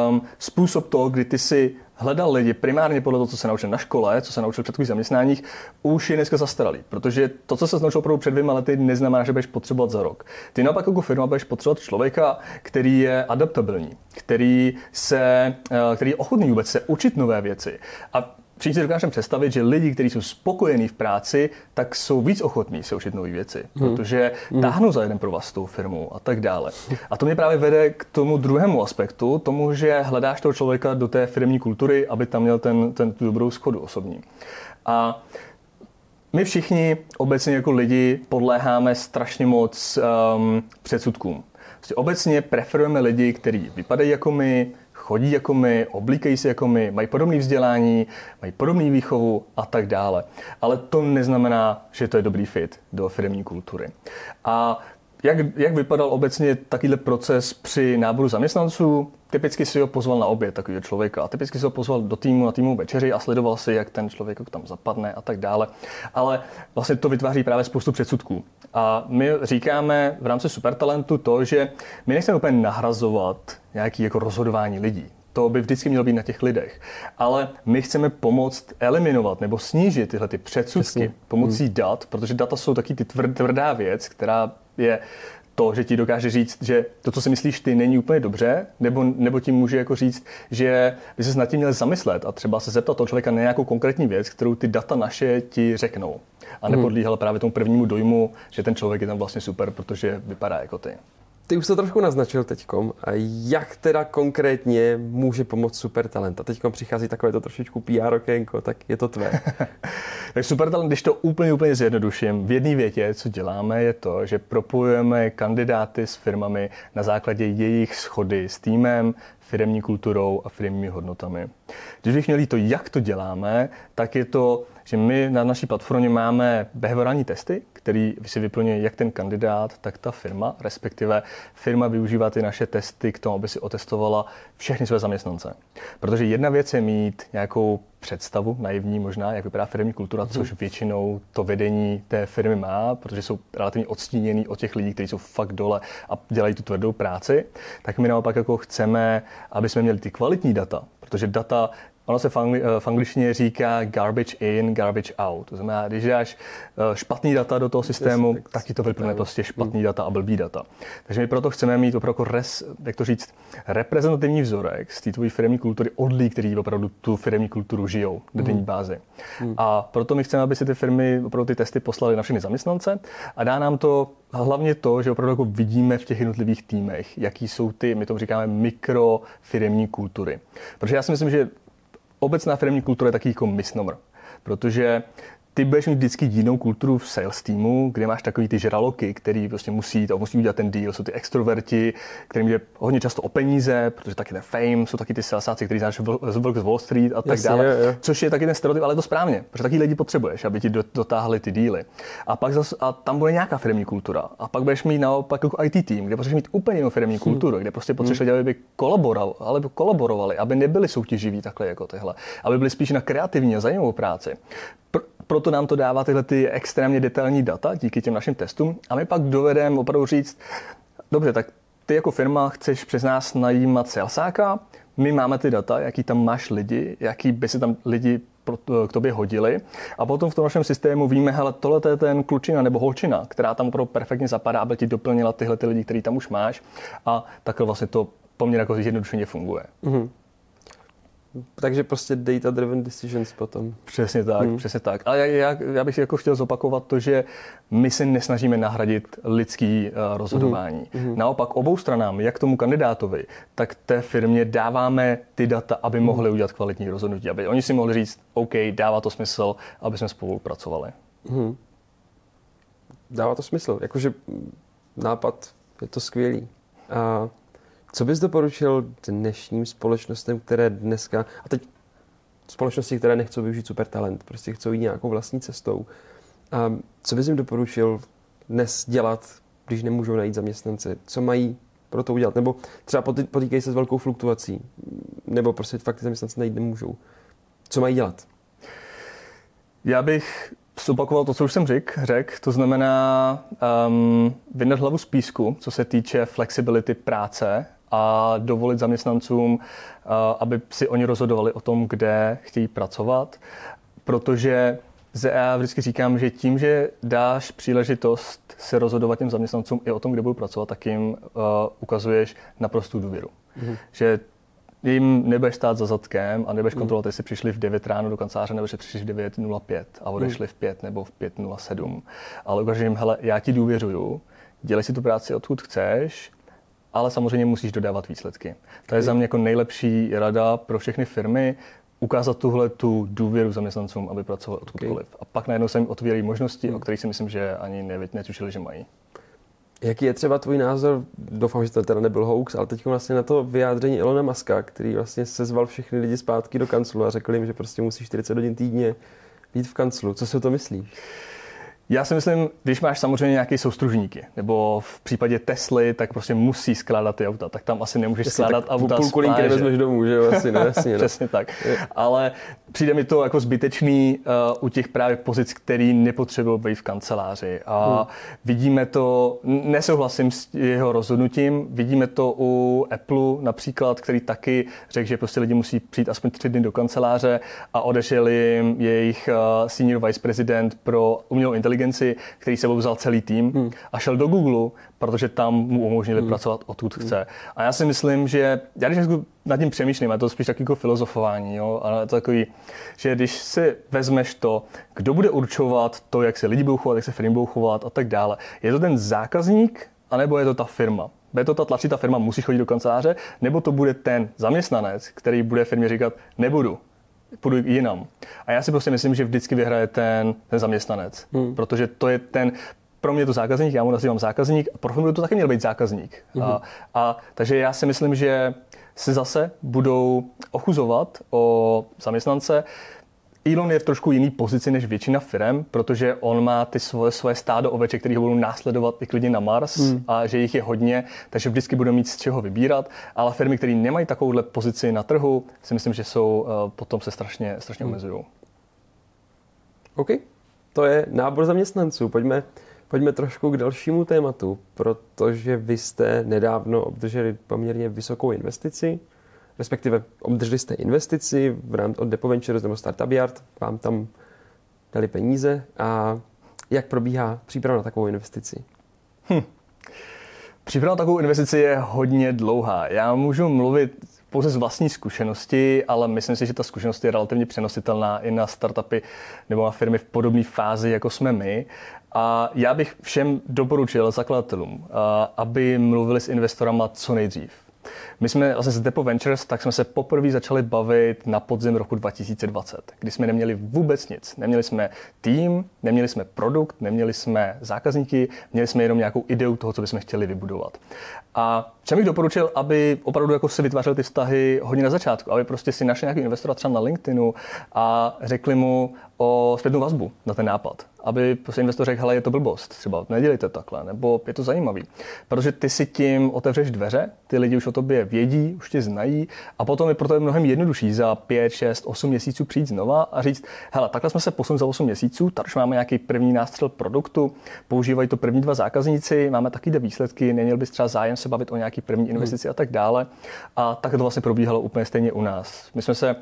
um, způsob toho, kdy ty si hledal lidi primárně podle toho, co se naučil na škole, co se naučil v předchozích zaměstnáních, už je dneska zastaralý. Protože to, co se naučil opravdu před dvěma lety, neznamená, že budeš potřebovat za rok. Ty naopak jako firma budeš potřebovat člověka, který je adaptabilní, který, se, eh, který je ochotný vůbec se učit nové věci. A Všichni si dokážeme představit, že lidi, kteří jsou spokojení v práci, tak jsou víc ochotní se učit nové věci, hmm. protože hmm. táhnou za jeden pro vás tou firmou a tak dále. A to mě právě vede k tomu druhému aspektu, tomu, že hledáš toho člověka do té firmní kultury, aby tam měl ten, ten tu dobrou schodu osobní. A my všichni obecně jako lidi podléháme strašně moc um, předsudkům. Prostě obecně preferujeme lidi, kteří vypadají jako my, chodí jako my, oblíkají se jako my, mají podobné vzdělání, mají podobný výchovu a tak dále. Ale to neznamená, že to je dobrý fit do firmní kultury. A jak, jak vypadal obecně takovýhle proces při náboru zaměstnanců? Typicky si ho pozval na oběd takového člověka. Typicky si ho pozval do týmu na týmu večeři a sledoval si, jak ten člověk tam zapadne a tak dále. Ale vlastně to vytváří právě spoustu předsudků. A my říkáme v rámci supertalentu to, že my nechceme úplně nahrazovat nějaké jako rozhodování lidí. To by vždycky mělo být na těch lidech. Ale my chceme pomoct eliminovat nebo snížit tyhle ty předsudky Přesně. pomocí hmm. dat, protože data jsou taky ty tvrdá věc, která je to, že ti dokáže říct, že to, co si myslíš ty, není úplně dobře, nebo, nebo ti může jako říct, že by se nad tím měl zamyslet a třeba se zeptat toho člověka na nějakou konkrétní věc, kterou ty data naše ti řeknou. A nepodlíhal hmm. právě tomu prvnímu dojmu, že ten člověk je tam vlastně super, protože vypadá jako ty. Ty už to trošku naznačil teďkom. Jak teda konkrétně může pomoct supertalent? A teďkom přichází takové to trošičku PR okénko, tak je to tvé. [LAUGHS] tak supertalent, když to úplně, úplně zjednoduším, v jedné větě, co děláme, je to, že propojujeme kandidáty s firmami na základě jejich schody s týmem, firemní kulturou a firmními hodnotami. Když bych měl to, jak to děláme, tak je to, že my na naší platformě máme behaviorální testy, který si vyplňuje jak ten kandidát, tak ta firma, respektive firma využívá ty naše testy k tomu, aby si otestovala všechny své zaměstnance. Protože jedna věc je mít nějakou představu, naivní možná, jak vypadá firmní kultura, hmm. což většinou to vedení té firmy má, protože jsou relativně odstíněný od těch lidí, kteří jsou fakt dole a dělají tu tvrdou práci, tak my naopak jako chceme, aby jsme měli ty kvalitní data, protože data Ono se v, angli, eh, v angličtině říká garbage in, garbage out. To znamená, když dáš eh, špatný data do toho systému, yes, tak ti to vyplne prostě špatný mm. data a blbý data. Takže my proto chceme mít opravdu, res, jak to říct, reprezentativní vzorek z té tvojí firmní kultury od lidí, kteří opravdu tu firmní kulturu žijou na denní mm. bázi. Mm. A proto my chceme, aby si ty firmy opravdu ty testy poslali na všechny zaměstnance a dá nám to hlavně to, že opravdu jako vidíme v těch jednotlivých týmech, jaký jsou ty, my tomu říkáme, mikrofiremní kultury. Protože já si myslím, že obecná firmní kultura je taky jako misnomer, protože ty budeš mít vždycky jinou kulturu v sales týmu, kde máš takový ty žraloky, který prostě musí, to musí udělat ten deal. Jsou ty extroverti, kterým je hodně často o peníze, protože taky ten fame, jsou taky ty salesáci, kteří znáš z Wall Street a tak Jasně, dále. Je, je. Což je taky ten stereotyp, ale je to správně, protože taky lidi potřebuješ, aby ti dotáhli ty díly. A pak zas, a tam bude nějaká firmní kultura. A pak budeš mít naopak jako IT tým, kde potřebuješ mít úplně jinou firmní hmm. kulturu, kde prostě potřebuješ hmm. aby kolaborovali, aby kolaborovali, aby nebyli soutěživí takhle jako tyhle, aby byli spíš na kreativní a zajímavou práci proto nám to dává tyhle ty extrémně detailní data díky těm našim testům a my pak dovedeme opravdu říct, dobře, tak ty jako firma chceš přes nás najímat salesáka, my máme ty data, jaký tam máš lidi, jaký by si tam lidi k tobě hodili. A potom v tom našem systému víme, hele, tohle je ten klučina nebo holčina, která tam opravdu perfektně zapadá, aby ti doplnila tyhle ty lidi, který tam už máš. A takhle vlastně to poměrně jako zjednodušeně funguje. Mm-hmm. Takže prostě data-driven decisions potom. Přesně tak, hmm. přesně tak. Ale já, já, já bych si jako chtěl zopakovat to, že my se nesnažíme nahradit lidský uh, rozhodování. Hmm. Hmm. Naopak obou stranám, jak tomu kandidátovi, tak té firmě dáváme ty data, aby hmm. mohli udělat kvalitní rozhodnutí. Aby oni si mohli říct, OK, dává to smysl, aby jsme spolupracovali. Hmm. Dává to smysl. Jakože nápad je to skvělý. A co bys doporučil dnešním společnostem, které dneska, a teď společnosti, které nechcou využít super talent, prostě chcou jít nějakou vlastní cestou. A co bys jim doporučil dnes dělat, když nemůžou najít zaměstnance? Co mají pro to udělat? Nebo třeba potýkají se s velkou fluktuací, nebo prostě fakt ty zaměstnance najít nemůžou. Co mají dělat? Já bych zopakoval to, co už jsem řekl, řek, to znamená um, vydat hlavu z písku, co se týče flexibility práce a dovolit zaměstnancům, eh, aby si oni rozhodovali o tom, kde chtějí pracovat, protože já vždycky říkám, že tím, že dáš příležitost se rozhodovat těm zaměstnancům i o tom, kde budou pracovat, tak jim uh, ukazuješ naprostou důvěru. Mm-hmm. Že jim nebudeš stát za zadkem a nebudeš mm. kontrolovat, jestli přišli v 9 ráno do kanceláře, nebo že přišli v 9.05 a odešli mm. v 5 nebo v 5.07. Ale ukážeš jim, hele, já ti důvěřuju, dělej si tu práci odkud chceš, ale samozřejmě musíš dodávat výsledky. To je za mě jako nejlepší rada pro všechny firmy, ukázat tuhle tu důvěru zaměstnancům, aby pracovali odkudkoliv. Okay. A pak najednou se jim otvírají možnosti, hmm. o kterých si myslím, že ani netušili, že mají. Jaký je třeba tvůj názor, doufám, že to teda nebyl hoax, ale teď vlastně na to vyjádření Elona Muska, který vlastně sezval všechny lidi zpátky do kanclu a řekl jim, že prostě musí 40 hodin týdně být v kanclu. Co si o to myslíš? Já si myslím, když máš samozřejmě nějaké soustružníky, nebo v případě Tesly, tak prostě musí skládat ty auta, tak tam asi nemůžeš Jasně, skládat auta půlku linky nevezmeš domů, že jo? Asi ne, jasně, [LAUGHS] no. Přesně tak. Ale přijde mi to jako zbytečný uh, u těch právě pozic, který nepotřebují být v kanceláři. A hmm. vidíme to, nesouhlasím s jeho rozhodnutím, vidíme to u Apple například, který taky řekl, že prostě lidi musí přijít aspoň tři dny do kanceláře a odešel jim jejich uh, senior vice president pro umělou inteligenci, který sebou vzal celý tým hmm. a šel do Google, protože tam mu umožnili hmm. pracovat odkud hmm. chce. A já si myslím, že já když nad tím přemýšlím, a to spíš takový jako filozofování, jo, ale to takový, že když si vezmeš to, kdo bude určovat to, jak se lidi budou chovat, jak se firmy budou chovat a tak dále, je to ten zákazník, anebo je to ta firma? Bude to ta tlačitá firma, musí chodit do kanceláře, nebo to bude ten zaměstnanec, který bude firmě říkat, nebudu, půjdu jinam. A já si prostě myslím, že vždycky vyhraje ten, ten zaměstnanec, hmm. protože to je ten, pro mě to zákazník, já mu nazývám zákazník a pro mě to taky měl být zákazník. Mm-hmm. A, a, takže já si myslím, že se zase budou ochuzovat o zaměstnance. Elon je v trošku jiný pozici než většina firm, protože on má ty svoje, svoje stádo oveček, které ho budou následovat i klidně na Mars hmm. a že jich je hodně, takže vždycky budou mít z čeho vybírat. Ale firmy, které nemají takovouhle pozici na trhu, si myslím, že jsou uh, potom se strašně, strašně hmm. omezují. OK, to je nábor zaměstnanců. Pojďme Pojďme trošku k dalšímu tématu, protože vy jste nedávno obdrželi poměrně vysokou investici, respektive obdrželi jste investici v rámci od Depo Ventures nebo Startup Yard, vám tam dali peníze a jak probíhá příprava na takovou investici? Hm. Příprava na takovou investici je hodně dlouhá. Já můžu mluvit pouze z vlastní zkušenosti, ale myslím si, že ta zkušenost je relativně přenositelná i na startupy nebo na firmy v podobné fázi, jako jsme my. A já bych všem doporučil zakladatelům, aby mluvili s investorama co nejdřív. My jsme vlastně z Depo Ventures, tak jsme se poprvé začali bavit na podzim roku 2020, kdy jsme neměli vůbec nic. Neměli jsme tým, neměli jsme produkt, neměli jsme zákazníky, měli jsme jenom nějakou ideu toho, co bychom chtěli vybudovat. A čem bych doporučil, aby opravdu jako si vytvářel ty vztahy hodně na začátku, aby prostě si našel nějaký investora třeba na LinkedInu a řekli mu o zpětnou vazbu na ten nápad. Aby prostě investor řekl, hele, je to blbost, třeba nedělejte takhle, nebo je to zajímavý. Protože ty si tím otevřeš dveře, ty lidi už o tobě vědí, už tě znají a potom je pro to mnohem jednodušší za 5, 6, 8 měsíců přijít znova a říct, hele, takhle jsme se posunuli za 8 měsíců, tady už máme nějaký první nástřel produktu, používají to první dva zákazníci, máme taky výsledky, neměl bys třeba zájem se bavit o nějaký první hmm. investici hmm. a tak dále. A tak to vlastně probíhalo úplně stejně u nás. My jsme se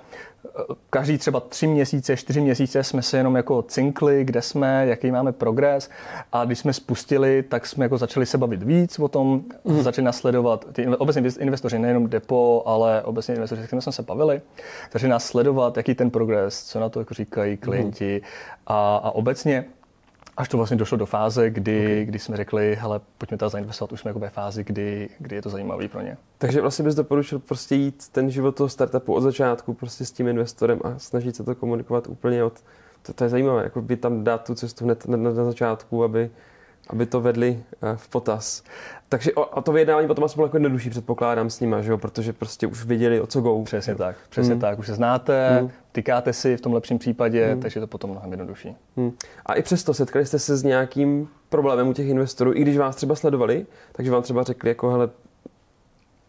každý třeba tři měsíce, čtyři měsíce jsme se jenom jako cinkli, kde jsme, jaký máme progres a když jsme spustili, tak jsme jako začali se bavit víc o tom, mm. začali nasledovat ty obecně investoři, nejenom depo, ale obecně investoři, s kterými jsme se bavili, začali nás sledovat, jaký ten progres, co na to jako říkají klienti mm. a, a obecně Až to vlastně došlo do fáze, kdy, okay. kdy jsme řekli, hele, pojďme to zainvestovat, už jsme jako ve fázi, kdy, kdy je to zajímavé pro ně. Takže vlastně bys doporučil prostě jít ten život toho startupu od začátku prostě s tím investorem a snažit se to komunikovat úplně od... To, to je zajímavé, jako by tam dát tu cestu hned na, na, na začátku, aby, aby to vedli eh, v potaz. Takže o, o to vyjednávání potom asi bylo jako jednodušší, předpokládám s nima, že jo? protože prostě už viděli, o co go. Přesně tak, přesně hmm. tak. Už se znáte, hmm. tykáte si v tom lepším případě, hmm. takže je to potom mnohem jednodušší. Hmm. A i přesto setkali jste se s nějakým problémem u těch investorů, i když vás třeba sledovali, takže vám třeba řekli, jako hele,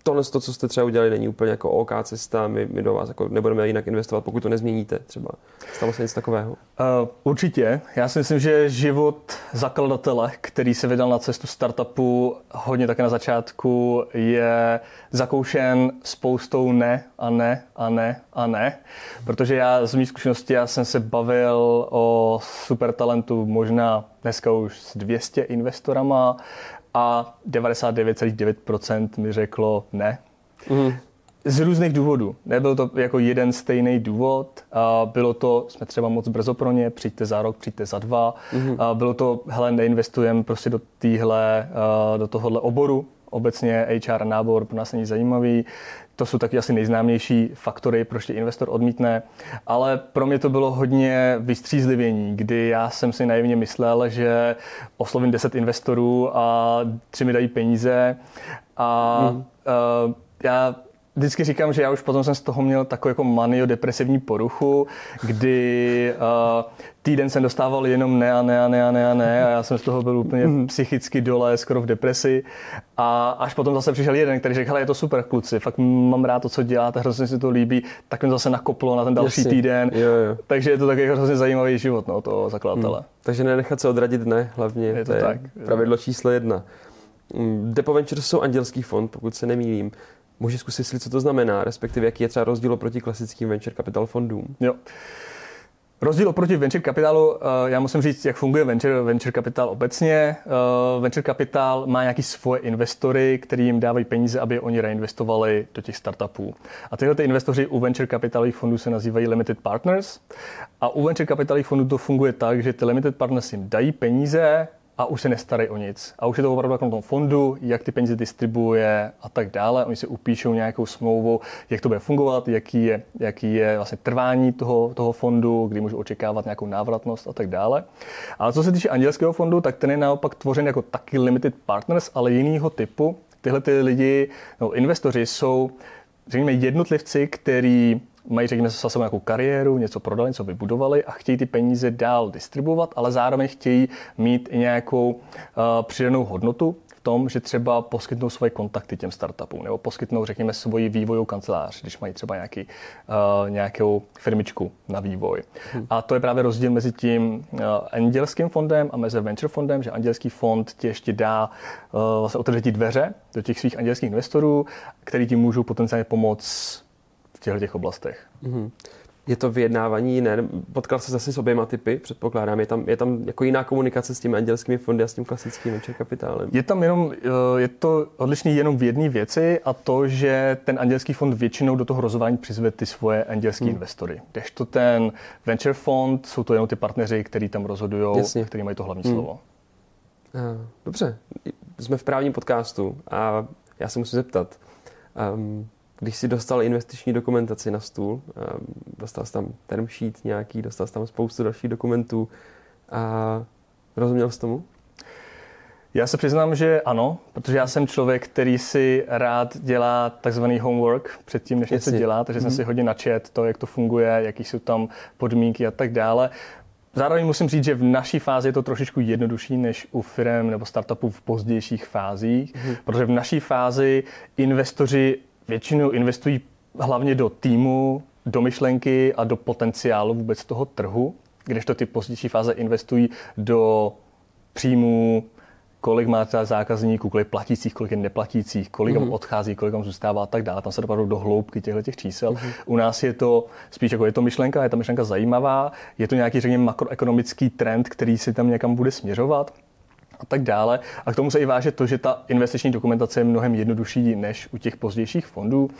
tohle, to, co jste třeba udělali, není úplně jako OK cesta, my, my do vás jako nebudeme jinak investovat, pokud to nezměníte třeba. Stalo se něco takového? Uh, určitě. Já si myslím, že život zakladatele, který se vydal na cestu startupu hodně také na začátku, je zakoušen spoustou ne a ne a ne a ne. Protože já z mých zkušenosti já jsem se bavil o super talentu možná dneska už s 200 investorama, a 99,9% mi řeklo ne. Mm. Z různých důvodů. Nebyl to jako jeden stejný důvod. Bylo to, jsme třeba moc brzo pro ně, přijďte za rok, přijďte za dva. Mm. Bylo to, hele, neinvestujeme prostě do týhle, do tohohle oboru. Obecně HR nábor pro nás není zajímavý. To jsou taky asi nejznámější faktory, proč tě investor odmítne. Ale pro mě to bylo hodně vystřízlivění, kdy já jsem si naivně myslel, že oslovím 10 investorů a tři mi dají peníze. A mm. uh, já vždycky říkám, že já už potom jsem z toho měl takovou jako manio-depresivní poruchu, kdy uh, [LAUGHS] týden jsem dostával jenom ne a ne a ne a ne a ne a já jsem z toho byl úplně mm. psychicky dole, skoro v depresi. A až potom zase přišel jeden, který řekl, hele, je to super kluci, fakt mám rád to, co děláte, hrozně si to líbí, tak mi zase nakoplo na ten další Jasně. týden. Jo, jo. Takže je to takový hrozně zajímavý život, no, toho zakladatele. Mm. Takže nenechat se odradit ne, hlavně. Je to, to tak. Je pravidlo číslo jedna. Depo Ventures jsou andělský fond, pokud se nemýlím. Může zkusit si, co to znamená, respektive jaký je třeba rozdíl oproti klasickým venture capital fondům? Jo. Rozdíl oproti venture kapitálu, eh, já musím říct, jak funguje venture, venture capital obecně. Eh, venture capital má nějaký svoje investory, který jim dávají peníze, aby oni reinvestovali do těch startupů. A tyhle ty investoři u venture kapitalových fondů se nazývají limited partners. A u venture kapitalových fondů to funguje tak, že ty limited partners jim dají peníze, a už se nestarají o nic. A už je to opravdu jako na tom fondu, jak ty peníze distribuje a tak dále. Oni si upíšou nějakou smlouvu, jak to bude fungovat, jaký je, jaký je vlastně trvání toho, toho fondu, kdy můžu očekávat nějakou návratnost a tak dále. Ale co se týče andělského fondu, tak ten je naopak tvořen jako taky limited partners, ale jinýho typu. Tyhle ty lidi, no, investoři jsou řekněme, jednotlivci, který mají, řekněme, zase nějakou kariéru, něco prodali, něco vybudovali a chtějí ty peníze dál distribuovat, ale zároveň chtějí mít i nějakou uh, přidanou hodnotu v tom, že třeba poskytnou svoje kontakty těm startupům nebo poskytnou, řekněme, svoji vývojovou kancelář, když mají třeba nějaký, uh, nějakou firmičku na vývoj. Hmm. A to je právě rozdíl mezi tím uh, andělským fondem a mezi venture fondem, že andělský fond ti ještě dá uh, vlastně otevřít dveře do těch svých andělských investorů, který ti můžou potenciálně pomoct v těchto těch oblastech. Mm-hmm. Je to vyjednávání jiné? Potkal se zase s oběma typy, předpokládám. Je tam, je tam jako jiná komunikace s těmi andělskými fondy a s tím klasickým venture kapitálem? Je tam jenom, eh, je to odlišný jenom v jedné věci a to, že ten andělský fond většinou do toho rozhodování přizve ty svoje andělské hmm. investory. to ten venture fond, jsou to jenom ty partneři, kteří tam rozhodují, kteří mají to hlavní hmm. slovo. Dobře, jsme v právním podcastu a já se musím zeptat, Um, když si dostal investiční dokumentaci na stůl, um, dostal jsi tam term sheet nějaký, dostal jsi tam spoustu dalších dokumentů a rozuměl jsi tomu? Já se přiznám, že ano, protože já jsem člověk, který si rád dělá takzvaný homework předtím, než něco dělá, takže mm-hmm. jsem mhm. si hodně načet to, jak to funguje, jaký jsou tam podmínky a tak dále. Zároveň musím říct, že v naší fázi je to trošičku jednodušší než u firm nebo startupů v pozdějších fázích, mm-hmm. protože v naší fázi investoři většinou investují hlavně do týmu, do myšlenky a do potenciálu vůbec toho trhu, kdežto ty pozdější fáze investují do příjmů, kolik má třeba zákazníků, kolik platících, kolik je neplatících, kolik mm-hmm. odchází, kolik tam zůstává a tak dále. Tam se dopadnou do hloubky těchto těch čísel. Mm-hmm. U nás je to spíš jako je to myšlenka, je ta myšlenka zajímavá, je to nějaký, řekněme, makroekonomický trend, který si tam někam bude směřovat a tak dále. A k tomu se i váže to, že ta investiční dokumentace je mnohem jednodušší než u těch pozdějších fondů.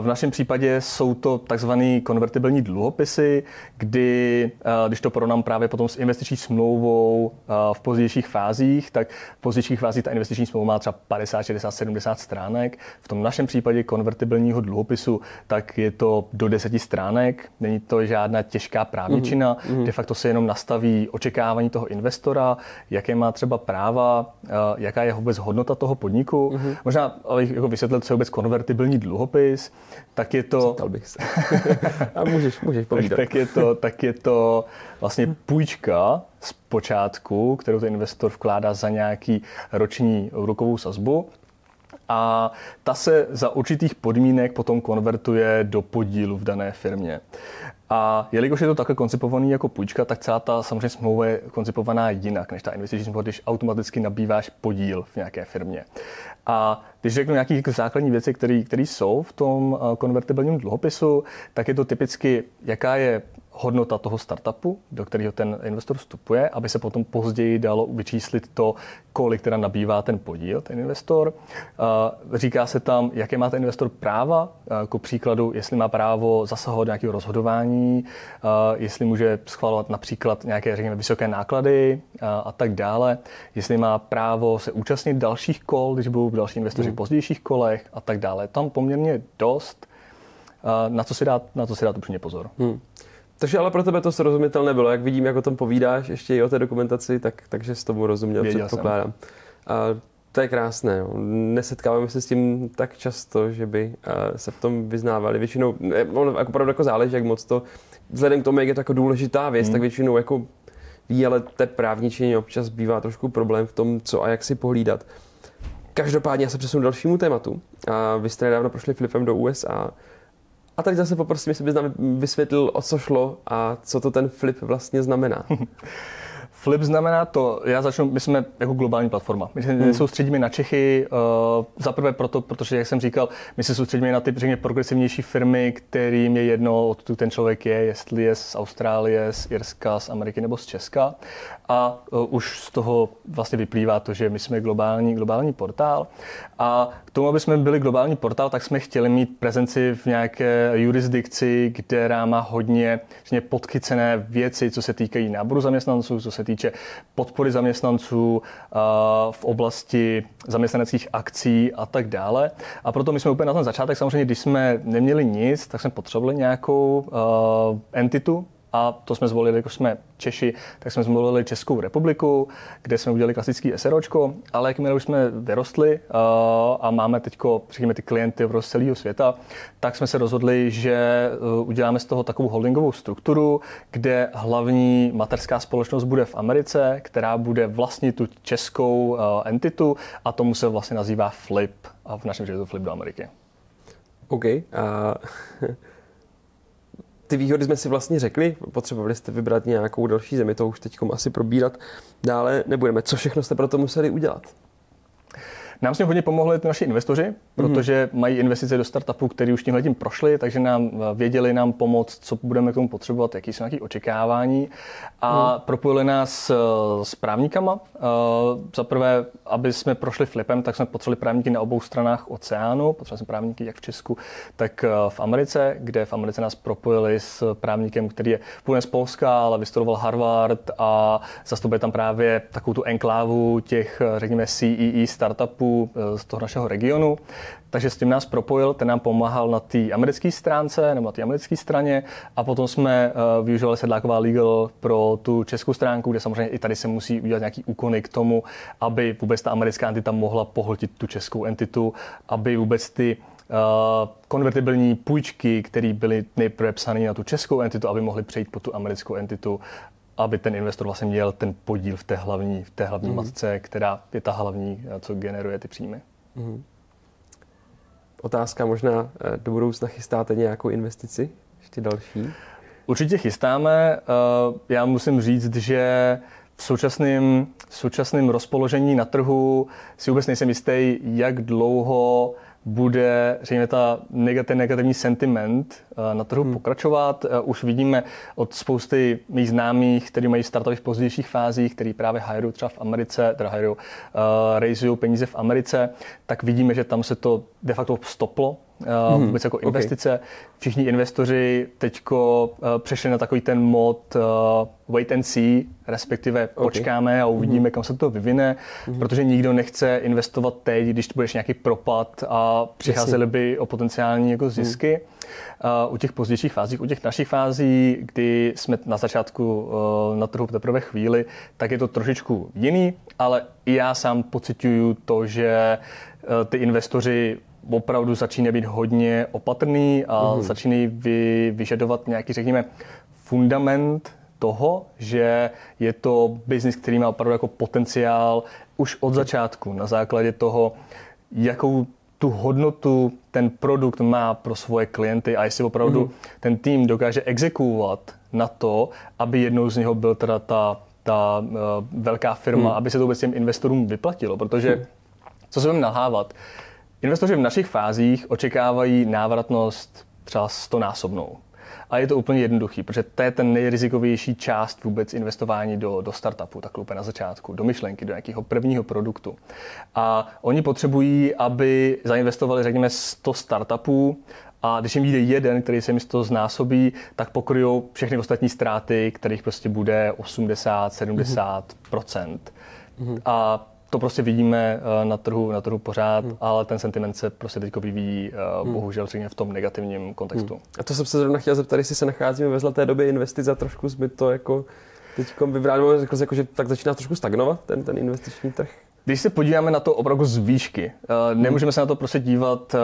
V našem případě jsou to takzvané konvertibilní dluhopisy, kdy, eh, když to porovnám právě potom s investiční smlouvou eh, v pozdějších fázích, tak v pozdějších fázích ta investiční smlouva má třeba 50, 60, 70 stránek. V tom našem případě konvertibilního dluhopisu, tak je to do 10 stránek. Není to žádná těžká právničina. Mm-hmm. De facto se jenom nastaví očekávání toho investora, jaké má třeba práva, eh, jaká je vůbec hodnota toho podniku. Mm-hmm. Možná, abych jako vysvětlil, co je vůbec konvertibilní dluhopis, tak je to... Ptal bych se. [LAUGHS] A můžeš, můžeš povídat. Tak, tak, je to, tak je to vlastně půjčka z počátku, kterou ten investor vkládá za nějaký roční úrokovou sazbu a ta se za určitých podmínek potom konvertuje do podílu v dané firmě. A jelikož je to takhle koncipovaný jako půjčka, tak celá ta samozřejmě smlouva je koncipovaná jinak než ta investiční smlouva, když automaticky nabýváš podíl v nějaké firmě. A když řeknu nějaké jako základní věci, které jsou v tom eh, konvertibilním dluhopisu, tak je to typicky, jaká je hodnota toho startupu, do kterého ten investor vstupuje, aby se potom později dalo vyčíslit to, kolik teda nabývá ten podíl, ten investor. Říká se tam, jaké má ten investor práva, jako příkladu, jestli má právo zasahovat do nějakého rozhodování, jestli může schvalovat například nějaké, řekněme, vysoké náklady a tak dále, jestli má právo se účastnit dalších kol, když budou další investoři v hmm. pozdějších kolech a tak dále. Tam poměrně dost, na co si dát, na co si dát upřímně pozor. Hmm. Takže ale pro tebe to srozumitelné bylo, jak vidím, jak o tom povídáš ještě i o té dokumentaci, tak, takže s tomu rozuměl, Věděl předpokládám. A to je krásné. Jo. Nesetkáváme se s tím tak často, že by se v tom vyznávali. Většinou, ono jako opravdu jako záleží, jak moc to, vzhledem k tomu, jak je to jako důležitá věc, hmm. tak většinou jako ví, ale té právničině občas bývá trošku problém v tom, co a jak si pohlídat. Každopádně já se přesunu dalšímu tématu. A vy jste nedávno prošli flipem do USA. A tady zase poprosím, jestli bys nám vysvětlil, o co šlo a co to ten flip vlastně znamená. [LAUGHS] Flip znamená to, já začnu, my jsme jako globální platforma. My se hmm. soustředíme na Čechy, uh, zaprvé proto, protože, jak jsem říkal, my se soustředíme na ty řekně, progresivnější firmy, kterým je jedno, odkud ten člověk je, jestli je z Austrálie, z Irska, z Ameriky nebo z Česka. A uh, už z toho vlastně vyplývá to, že my jsme globální, globální portál. A k tomu, aby jsme byli globální portál, tak jsme chtěli mít prezenci v nějaké jurisdikci, která má hodně podchycené věci, co se týkají náboru zaměstnanců, co se týče podpory zaměstnanců v oblasti zaměstnaneckých akcí a tak dále. A proto my jsme úplně na ten začátek, samozřejmě, když jsme neměli nic, tak jsme potřebovali nějakou entitu, a to jsme zvolili, jako jsme Češi, tak jsme zvolili Českou republiku, kde jsme udělali klasický SROčko, ale jakmile už jsme vyrostli uh, a máme teď, řekněme, ty klienty z celého světa, tak jsme se rozhodli, že uh, uděláme z toho takovou holdingovou strukturu, kde hlavní materská společnost bude v Americe, která bude vlastně tu českou uh, entitu a tomu se vlastně nazývá Flip a v našem případě Flip do Ameriky. OK. Uh... [LAUGHS] ty výhody jsme si vlastně řekli, potřebovali jste vybrat nějakou další zemi, to už teď asi probírat dále nebudeme. Co všechno jste pro to museli udělat? Nám s tím hodně pomohli naši investoři, protože mm. mají investice do startupů, které už tímhle tím prošli, takže nám eh, věděli nám pomoct, co budeme k tomu potřebovat, jaký jsou nějaké očekávání a mm. propojili nás eh, s právníkama. Eh, za prvé, aby jsme prošli flipem, tak jsme potřebovali právníky na obou stranách oceánu, potřebovali jsme právníky jak v Česku, tak v Americe, kde v Americe nás propojili s právníkem, který je původně z Polska, ale vystudoval Harvard a zastupuje tam právě takovou tu enklávu těch, řekněme, CEE startupů, Česku z toho našeho regionu. Takže s tím nás propojil, ten nám pomáhal na té americké stránce nebo na té americké straně a potom jsme využívali sedláková legal pro tu českou stránku, kde samozřejmě i tady se musí udělat nějaký úkony k tomu, aby vůbec ta americká entita mohla pohltit tu českou entitu, aby vůbec ty Uh, konvertibilní půjčky, které byly nejprve psány na tu českou entitu, aby mohly přejít po tu americkou entitu, aby ten investor vlastně měl ten podíl v té hlavní, v té hlavní mm. matce, která je ta hlavní, co generuje ty příjmy. Mm. Otázka možná eh, do budoucna chystáte nějakou investici? Ještě další? Určitě chystáme. Eh, já musím říct, že v současném, současném rozpoložení na trhu si vůbec nejsem jistý, jak dlouho bude, řekněme, ta negativ, negativní sentiment eh, na trhu hmm. pokračovat. Eh, už vidíme od spousty mých známých, kteří mají startupy v pozdějších fázích, který právě hireují třeba v Americe, teda hireují, uh, raiseují peníze v Americe, tak vidíme, že tam se to de facto stoplo hmm. vůbec jako investice. Okay. Všichni investoři teďko přešli na takový ten mod wait and see, respektive okay. počkáme a uvidíme, mm-hmm. kam se to vyvine, mm-hmm. protože nikdo nechce investovat teď, když budeš nějaký propad a přicházeli by o potenciální jako zisky. Mm. Uh, u těch pozdějších fází, u těch našich fází, kdy jsme na začátku uh, na trhu teprve chvíli, tak je to trošičku jiný, ale i já sám pocituju to, že uh, ty investoři opravdu začínají být hodně opatrný a mm. začínají vy, vyžadovat nějaký, řekněme, fundament toho, že je to biznis, který má opravdu jako potenciál už od začátku na základě toho, jakou tu hodnotu ten produkt má pro svoje klienty a jestli opravdu mm. ten tým dokáže exekuovat na to, aby jednou z něho byl teda ta, ta uh, velká firma, mm. aby se to vůbec těm investorům vyplatilo, protože mm. co se budeme nalhávat, investoři v našich fázích očekávají návratnost třeba 100 násobnou. A je to úplně jednoduchý, protože to je ten nejrizikovější část vůbec investování do, do startupu, takhle úplně na začátku, do myšlenky, do nějakého prvního produktu. A oni potřebují, aby zainvestovali, řekněme, 100 startupů, a když jim vyjde jeden, který se mi z toho znásobí, tak pokryjou všechny ostatní ztráty, kterých prostě bude 80, 70 mm-hmm. A to prostě vidíme eh, na trhu, na trhu pořád, hmm. ale ten sentiment se prostě teď vyvíjí eh, hmm. bohužel v tom negativním kontextu. Hmm. A to jsem se zrovna chtěl zeptat, jestli se nacházíme ve zlaté době investic a trošku jsme to jako teď vybrali, jako, jako, že tak začíná trošku stagnovat ten, ten investiční trh. Když se podíváme na to opravdu z výšky, eh, nemůžeme se na to prostě dívat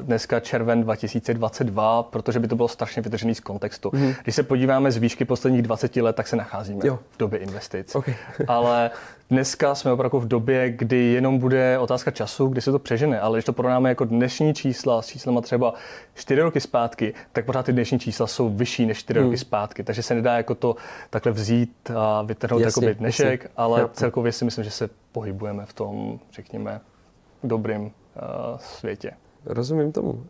dneska červen 2022, protože by to bylo strašně vytržený z kontextu. Mm. Když se podíváme z výšky posledních 20 let, tak se nacházíme jo. v době investic. Okay. [LAUGHS] Ale Dneska jsme opravdu v době, kdy jenom bude otázka času, kdy se to přežene, ale když to porovnáme jako dnešní čísla s číslama třeba 4 roky zpátky, tak pořád ty dnešní čísla jsou vyšší než 4 hmm. roky zpátky, takže se nedá jako to takhle vzít a vytrhnout jako dnešek, jasně. ale celkově si myslím, že se pohybujeme v tom, řekněme, dobrým uh, světě. Rozumím tomu. Uh,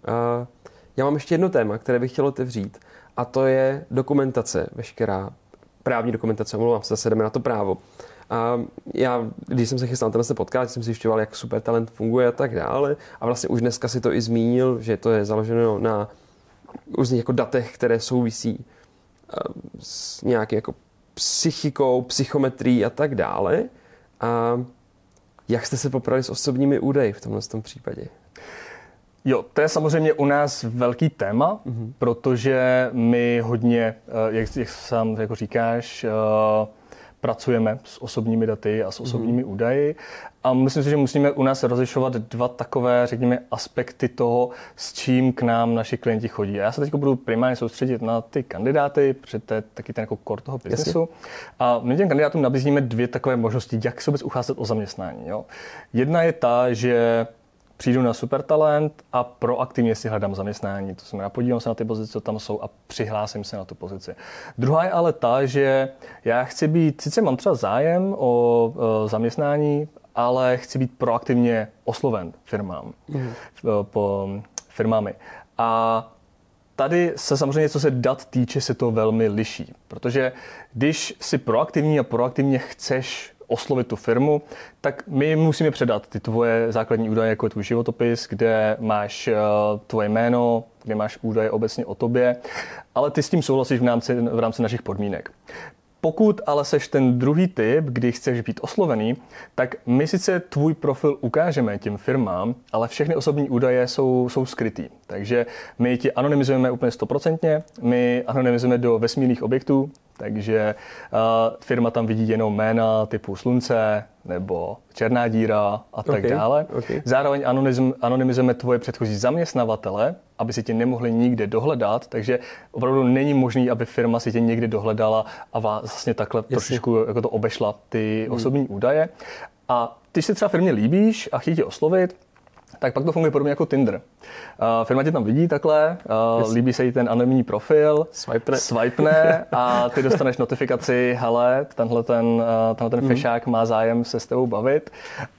já mám ještě jedno téma, které bych chtěl otevřít, a to je dokumentace, veškerá právní dokumentace, omlouvám se, zase jdeme na to právo. A já, když jsem se chystal na tenhle podcast, jsem zjišťoval, jak super talent funguje a tak dále. A vlastně už dneska si to i zmínil, že to je založeno na různých jako datech, které souvisí s nějaký jako psychikou, psychometrií a tak dále. A jak jste se poprali s osobními údaji v tomhle tom případě? Jo, to je samozřejmě u nás velký téma, mm-hmm. protože my hodně, jak, jak sám jako říkáš, pracujeme s osobními daty a s osobními mm. údaji. A myslím si, že musíme u nás rozlišovat dva takové, řekněme, aspekty toho, s čím k nám naši klienti chodí. A já se teď budu primárně soustředit na ty kandidáty, protože to je taky ten jako core toho biznesu. A my těm kandidátům nabízíme dvě takové možnosti, jak se vůbec ucházet o zaměstnání. Jo. Jedna je ta, že přijdu na Supertalent a proaktivně si hledám zaměstnání. To znamená, podívám se na ty pozice, co tam jsou a přihlásím se na tu pozici. Druhá je ale ta, že já chci být, sice mám třeba zájem o, o zaměstnání, ale chci být proaktivně osloven firmám, mm. po firmami. A tady se samozřejmě, co se dat týče, se to velmi liší. Protože když si proaktivní a proaktivně chceš oslovit tu firmu, tak my musíme předat ty tvoje základní údaje, jako je tvůj životopis, kde máš uh, tvoje jméno, kde máš údaje obecně o tobě, ale ty s tím souhlasíš v rámci, v rámci našich podmínek. Pokud ale seš ten druhý typ, kdy chceš být oslovený, tak my sice tvůj profil ukážeme těm firmám, ale všechny osobní údaje jsou, jsou skrytý. Takže my ti anonymizujeme úplně stoprocentně, my anonymizujeme do vesmírných objektů, takže uh, firma tam vidí jenom jména typu slunce nebo černá díra a tak okay, dále. Okay. Zároveň anonymizujeme, anonymizujeme tvoje předchozí zaměstnavatele, aby si tě nemohli nikde dohledat, takže opravdu není možné, aby firma si tě někde dohledala a vás vlastně takhle Jasně. trošičku jako to obešla ty hmm. osobní hmm. údaje. A ty si třeba firmě líbíš a chtějí tě oslovit, tak pak to funguje podobně jako Tinder. Uh, firma tě tam vidí takhle, uh, yes. líbí se jí ten anonymní profil, swipene. swipene a [LAUGHS] ty dostaneš notifikaci, hele, tenhle ten, uh, tenhle ten mm. fešák má zájem se s tebou bavit